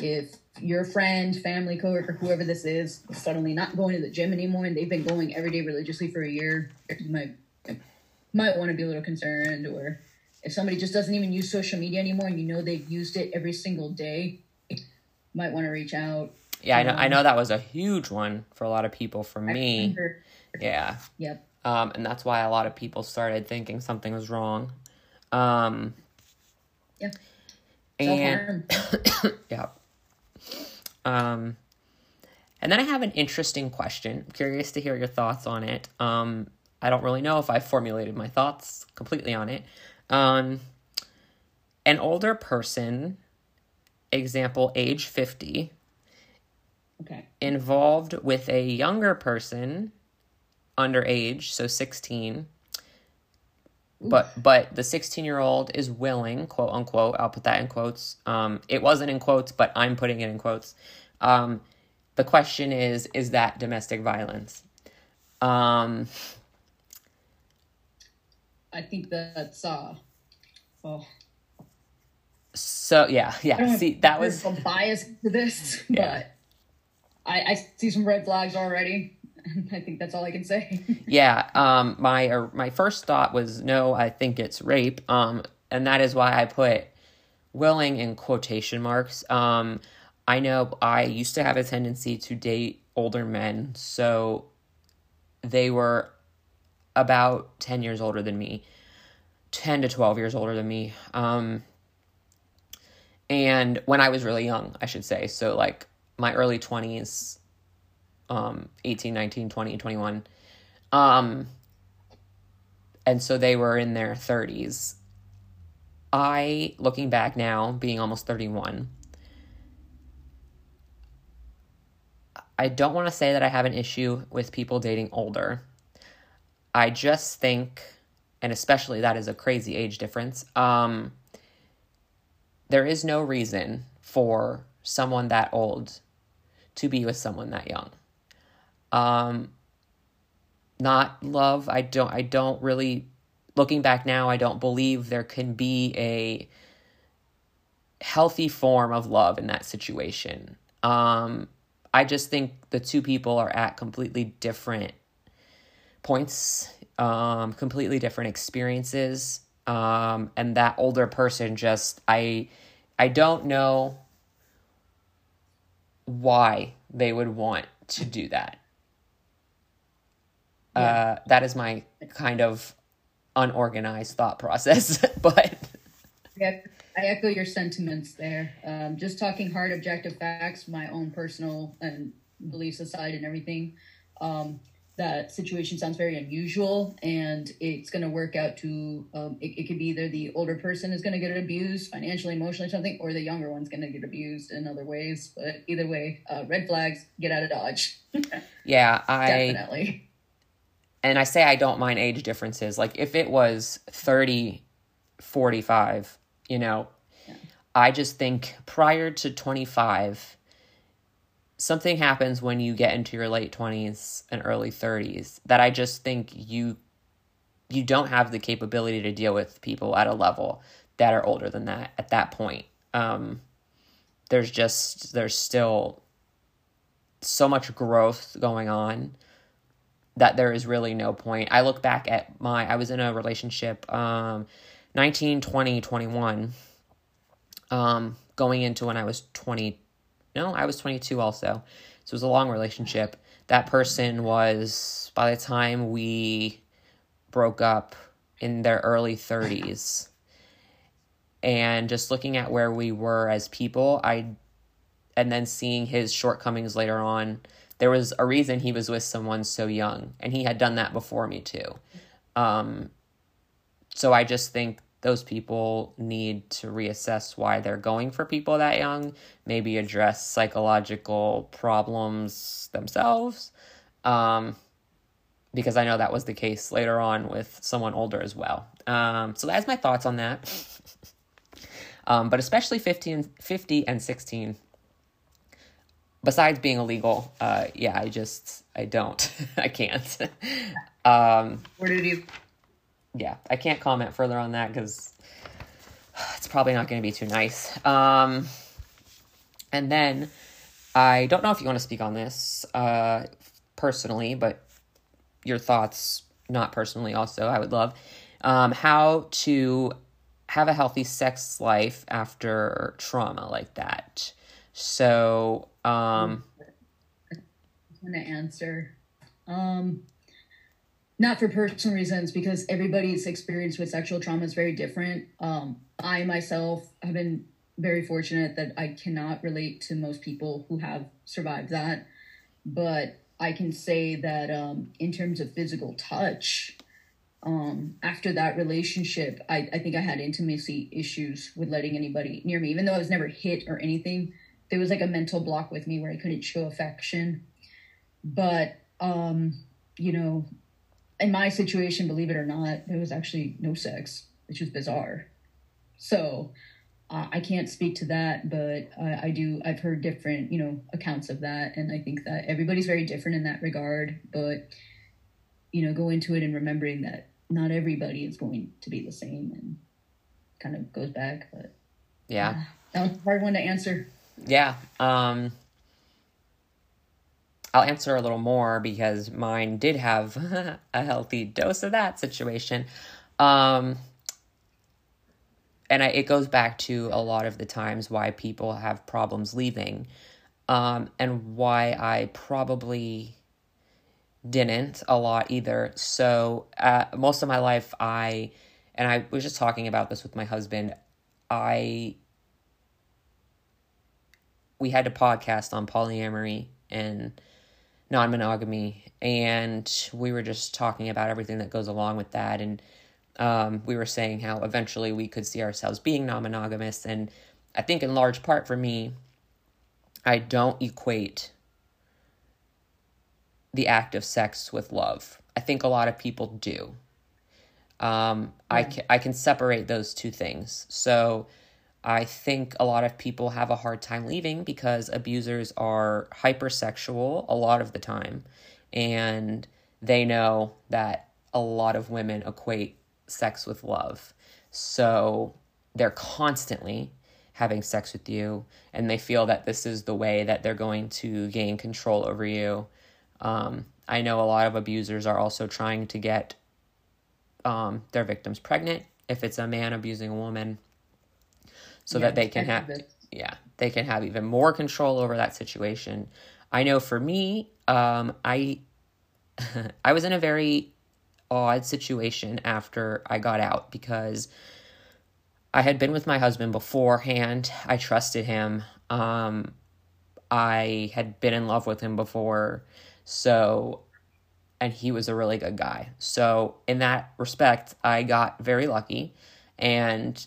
if your friend, family, coworker, whoever this is, is suddenly not going to the gym anymore and they've been going every day religiously for a year, you might might want to be a little concerned or if somebody just doesn't even use social media anymore and you know they've used it every single day might want to reach out. Yeah i know um, i know that was a huge one for a lot of people for me. yeah. Yep. Um, and that's why a lot of people started thinking something was wrong. Um, yeah. And yeah um and then i have an interesting question. I'm curious to hear your thoughts on it. Um I don't really know if I formulated my thoughts completely on it. Um, an older person, example, age 50, okay. involved with a younger person, underage, so 16. But but the 16 year old is willing, quote unquote. I'll put that in quotes. Um, it wasn't in quotes, but I'm putting it in quotes. Um, the question is, is that domestic violence? Um, I think that's uh oh so yeah, yeah. See, that was a bias to this, yeah. but I, I see some red flags already. I think that's all I can say. yeah, um, my uh, my first thought was no. I think it's rape. Um, and that is why I put willing in quotation marks. Um, I know I used to have a tendency to date older men, so they were about 10 years older than me, 10 to 12 years older than me. Um, and when I was really young, I should say. So, like my early 20s, um, 18, 19, 20, 21. Um, and so they were in their 30s. I, looking back now, being almost 31, I don't want to say that I have an issue with people dating older. I just think, and especially that is a crazy age difference, um, there is no reason for someone that old to be with someone that young. Um, not love. I don't. I don't really. Looking back now, I don't believe there can be a healthy form of love in that situation. Um, I just think the two people are at completely different points, um, completely different experiences. Um, and that older person just, I, I don't know why they would want to do that. Yeah. Uh, that is my kind of unorganized thought process, but yeah, I echo your sentiments there. Um, just talking hard, objective facts, my own personal and beliefs aside, and everything. Um, that situation sounds very unusual and it's going to work out to um, it, it could be either the older person is going to get abused financially emotionally something or the younger one's going to get abused in other ways. But either way uh, red flags get out of dodge. Yeah i definitely. And i say i don't mind age differences. Like if it was 30 45 you know yeah. i just think prior to 25 something happens when you get into your late 20s and early 30s that I just think you you don't have the capability to deal with people at a level that are older than that at that point. Um, there's just there's still so much growth going on that there is really no point. I look back at my I was in a relationship um 19, 20, 21 um going into when I was 20 no, I was 22 also. So it was a long relationship. That person was by the time we broke up in their early 30s. And just looking at where we were as people, I and then seeing his shortcomings later on, there was a reason he was with someone so young, and he had done that before me too. Um, so I just think those people need to reassess why they're going for people that young, maybe address psychological problems themselves. Um, because I know that was the case later on with someone older as well. Um, so that's my thoughts on that. um, but especially 50 and, 50 and 16 besides being illegal, uh, yeah, I just I don't, I can't. um, Where did you? Yeah, I can't comment further on that because it's probably not going to be too nice. Um, and then I don't know if you want to speak on this uh, personally, but your thoughts, not personally, also I would love um, how to have a healthy sex life after trauma like that. So um, I'm going to answer. Um, not for personal reasons, because everybody's experience with sexual trauma is very different. Um, I myself have been very fortunate that I cannot relate to most people who have survived that. But I can say that um, in terms of physical touch, um, after that relationship, I, I think I had intimacy issues with letting anybody near me, even though I was never hit or anything there was like a mental block with me where I couldn't show affection. But um, you know, in my situation, believe it or not, there was actually no sex, which was bizarre. So uh, I can't speak to that, but I, I do. I've heard different, you know, accounts of that, and I think that everybody's very different in that regard. But you know, go into it and remembering that not everybody is going to be the same, and kind of goes back. But yeah, that was a hard one to answer yeah. Um, I'll answer a little more because mine did have a healthy dose of that situation. Um, and I, it goes back to a lot of the times why people have problems leaving um, and why I probably didn't a lot either. So, uh, most of my life, I, and I was just talking about this with my husband, I we had a podcast on polyamory and non monogamy, and we were just talking about everything that goes along with that. And um, we were saying how eventually we could see ourselves being non monogamous. And I think, in large part for me, I don't equate the act of sex with love. I think a lot of people do. Um, I, can, I can separate those two things. So, I think a lot of people have a hard time leaving because abusers are hypersexual a lot of the time. And they know that a lot of women equate sex with love. So they're constantly having sex with you, and they feel that this is the way that they're going to gain control over you. Um, I know a lot of abusers are also trying to get um, their victims pregnant if it's a man abusing a woman so yeah, that they can have yeah they can have even more control over that situation. I know for me um i i was in a very odd situation after i got out because i had been with my husband beforehand. I trusted him. Um i had been in love with him before. So and he was a really good guy. So in that respect i got very lucky and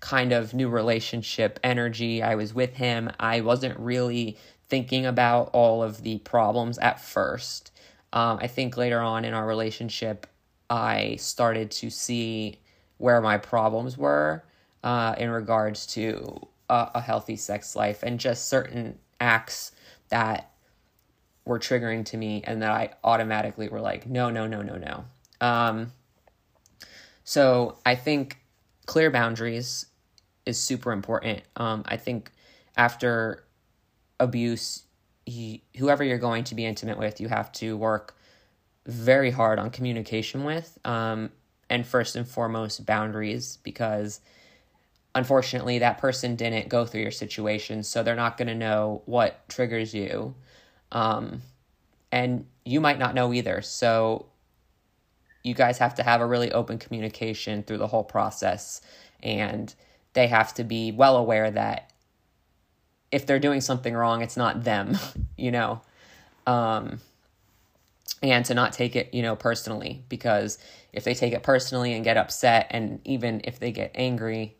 kind of new relationship energy. I was with him. I wasn't really thinking about all of the problems at first. Um, I think later on in our relationship, I started to see where my problems were uh, in regards to a, a healthy sex life and just certain acts that were triggering to me and that I automatically were like, no, no, no, no, no. Um, so I think clear boundaries is super important. Um, I think after abuse, he, whoever you're going to be intimate with, you have to work very hard on communication with, um, and first and foremost, boundaries, because unfortunately, that person didn't go through your situation, so they're not going to know what triggers you. Um, and you might not know either. So you guys have to have a really open communication through the whole process and they have to be well aware that if they're doing something wrong it's not them you know um, and to not take it you know personally because if they take it personally and get upset and even if they get angry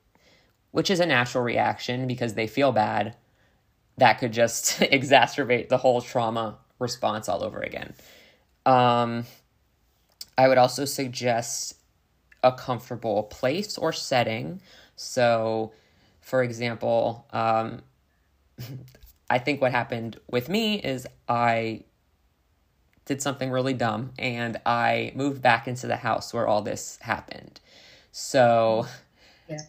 which is a natural reaction because they feel bad that could just exacerbate the whole trauma response all over again um, I would also suggest a comfortable place or setting. So, for example, um, I think what happened with me is I did something really dumb and I moved back into the house where all this happened. So, yeah.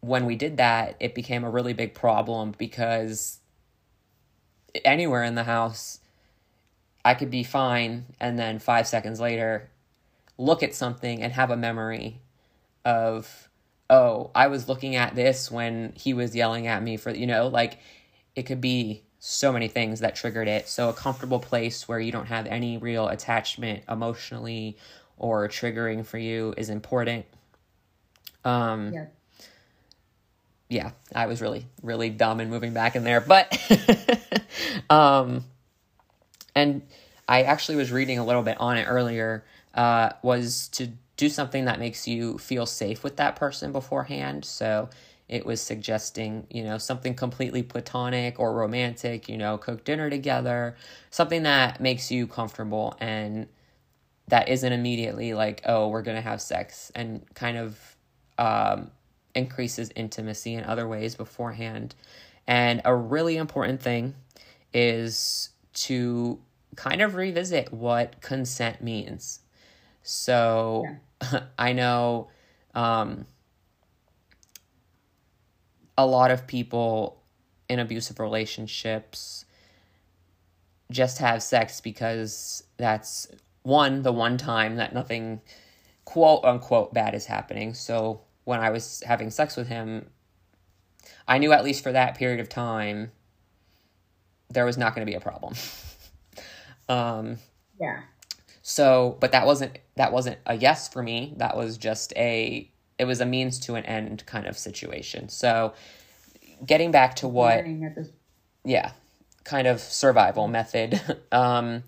when we did that, it became a really big problem because anywhere in the house, I could be fine, and then five seconds later, look at something and have a memory of oh i was looking at this when he was yelling at me for you know like it could be so many things that triggered it. So a comfortable place where you don't have any real attachment emotionally or triggering for you is important. Um yeah. yeah i was really really dumb in moving back in there but um and i actually was reading a little bit on it earlier uh, was to do something that makes you feel safe with that person beforehand. So it was suggesting, you know, something completely platonic or romantic, you know, cook dinner together, something that makes you comfortable and that isn't immediately like, oh, we're going to have sex and kind of um, increases intimacy in other ways beforehand. And a really important thing is to kind of revisit what consent means. So yeah. I know um, a lot of people in abusive relationships just have sex because that's one, the one time that nothing quote unquote bad is happening. So when I was having sex with him, I knew at least for that period of time there was not going to be a problem. um, yeah. So, but that wasn't that wasn't a yes for me. That was just a it was a means to an end kind of situation. So, getting back to what yeah, kind of survival method. um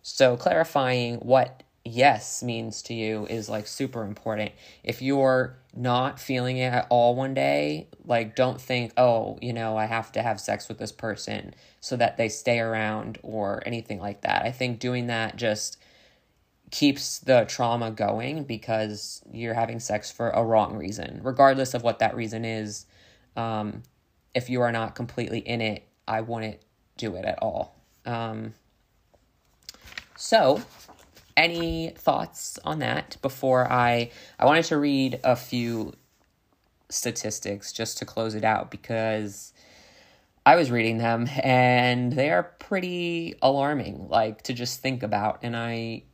so clarifying what yes means to you is like super important. If you're not feeling it at all one day, like don't think, oh, you know, I have to have sex with this person so that they stay around or anything like that. I think doing that just keeps the trauma going because you're having sex for a wrong reason, regardless of what that reason is. Um, if you are not completely in it, I wouldn't do it at all. Um, so, any thoughts on that before I I wanted to read a few statistics just to close it out because I was reading them and they are pretty alarming like to just think about and I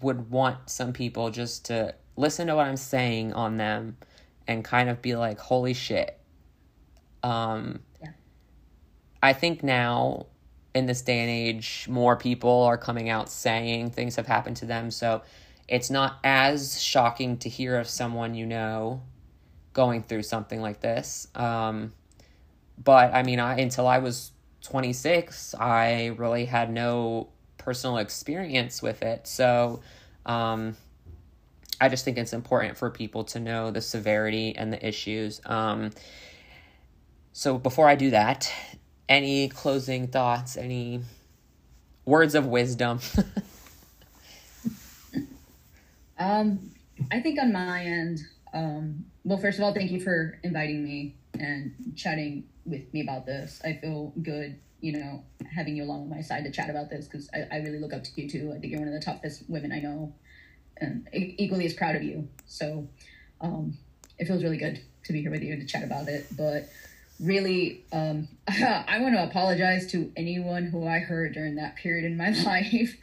would want some people just to listen to what I'm saying on them and kind of be like, holy shit. Um, yeah. I think now in this day and age, more people are coming out saying things have happened to them. So it's not as shocking to hear of someone you know going through something like this. Um, but I mean, I, until I was 26, I really had no personal experience with it. So um, I just think it's important for people to know the severity and the issues. Um, so before I do that, any closing thoughts, any words of wisdom? um, I think on my end, um, well, first of all, thank you for inviting me and chatting with me about this. I feel good you know, having you along on my side to chat about this because I, I really look up to you too. I think you're one of the toughest women I know and equally as proud of you. So um, it feels really good to be here with you to chat about it. But really, um, I want to apologize to anyone who I hurt during that period in my life.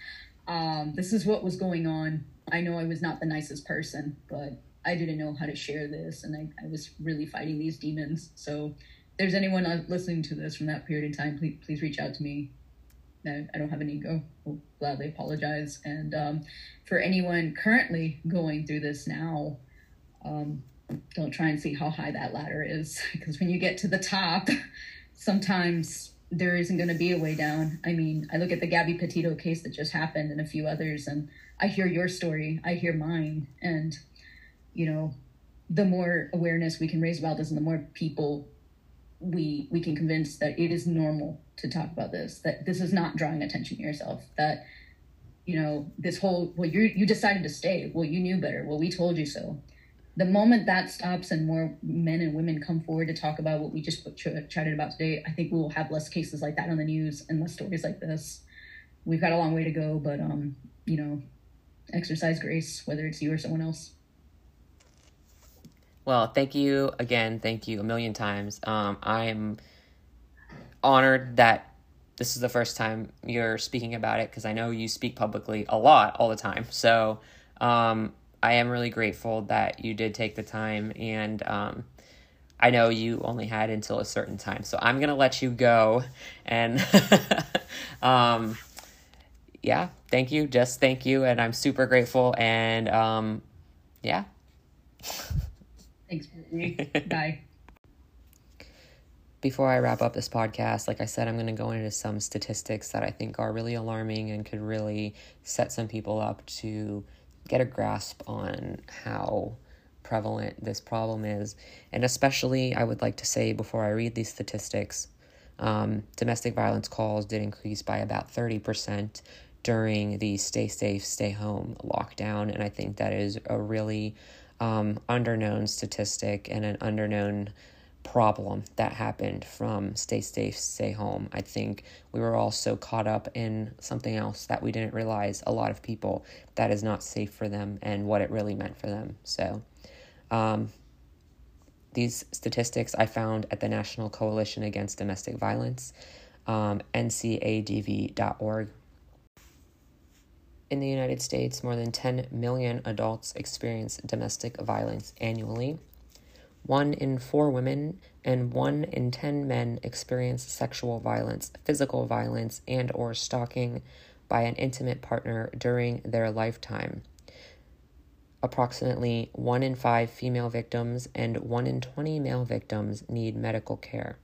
Um, this is what was going on. I know I was not the nicest person, but I didn't know how to share this, and I, I was really fighting these demons. So, there's anyone listening to this from that period in time, please please reach out to me. I don't have an ego. I'll gladly apologize. And um, for anyone currently going through this now, um, don't try and see how high that ladder is because when you get to the top, sometimes there isn't going to be a way down. I mean, I look at the Gabby Petito case that just happened and a few others, and I hear your story, I hear mine, and you know, the more awareness we can raise about this, and the more people we we can convince that it is normal to talk about this, that this is not drawing attention to yourself, that you know this whole well you you decided to stay, well you knew better, well we told you so the moment that stops and more men and women come forward to talk about what we just ch- chatted about today, I think we will have less cases like that on the news and less stories like this. We've got a long way to go, but um, you know, exercise grace, whether it's you or someone else. Well, thank you again. Thank you a million times. Um, I'm honored that this is the first time you're speaking about it because I know you speak publicly a lot all the time. So, um, I am really grateful that you did take the time and um, I know you only had until a certain time. So I'm going to let you go and um, yeah, thank you. Just thank you and I'm super grateful and um, yeah. Before I wrap up this podcast, like I said, I'm going to go into some statistics that I think are really alarming and could really set some people up to get a grasp on how prevalent this problem is. And especially, I would like to say before I read these statistics, um, domestic violence calls did increase by about 30% during the stay safe, stay home lockdown. And I think that is a really um, underknown statistic and an underknown problem that happened from stay safe, stay home. I think we were all so caught up in something else that we didn't realize a lot of people that is not safe for them and what it really meant for them. So, um, these statistics I found at the National Coalition Against Domestic Violence, um, ncadv.org. In the United States, more than 10 million adults experience domestic violence annually. One in four women and one in 10 men experience sexual violence, physical violence, and or stalking by an intimate partner during their lifetime. Approximately 1 in 5 female victims and 1 in 20 male victims need medical care.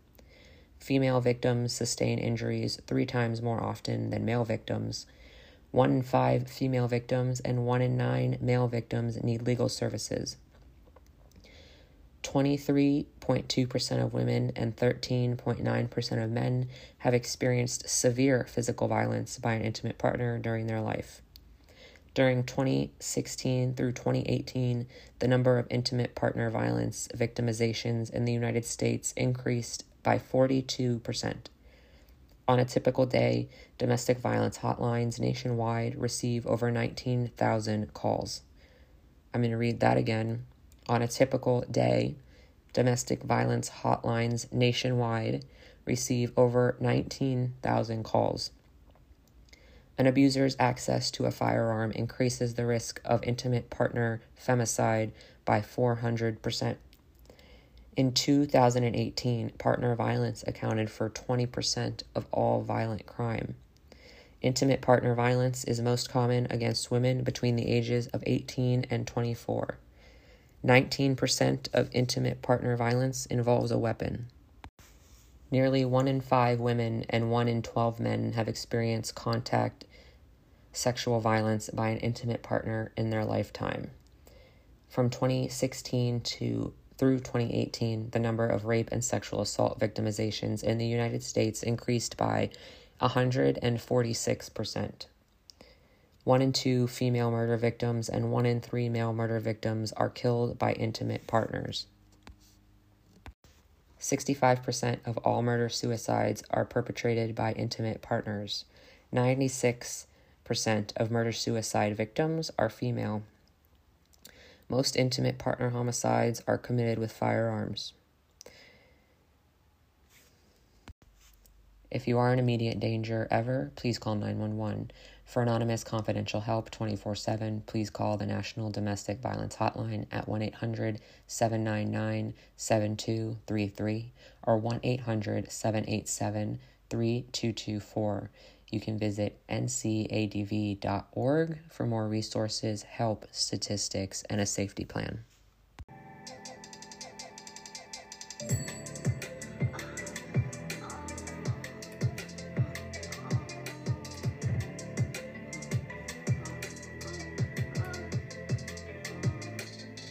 Female victims sustain injuries three times more often than male victims. 1 in 5 female victims and 1 in 9 male victims need legal services. 23.2% of women and 13.9% of men have experienced severe physical violence by an intimate partner during their life. During 2016 through 2018, the number of intimate partner violence victimizations in the United States increased by 42%. On a typical day, domestic violence hotlines nationwide receive over 19,000 calls. I'm going to read that again. On a typical day, domestic violence hotlines nationwide receive over 19,000 calls. An abuser's access to a firearm increases the risk of intimate partner femicide by 400%. In 2018, partner violence accounted for 20% of all violent crime. Intimate partner violence is most common against women between the ages of 18 and 24. 19% of intimate partner violence involves a weapon. Nearly 1 in 5 women and 1 in 12 men have experienced contact sexual violence by an intimate partner in their lifetime. From 2016 to through 2018, the number of rape and sexual assault victimizations in the United States increased by 146%. One in two female murder victims and one in three male murder victims are killed by intimate partners. 65% of all murder suicides are perpetrated by intimate partners. 96% of murder suicide victims are female. Most intimate partner homicides are committed with firearms. If you are in immediate danger ever, please call 911. For anonymous confidential help 24 7, please call the National Domestic Violence Hotline at 1 800 799 7233 or 1 800 787 3224. You can visit ncadv.org for more resources, help, statistics, and a safety plan.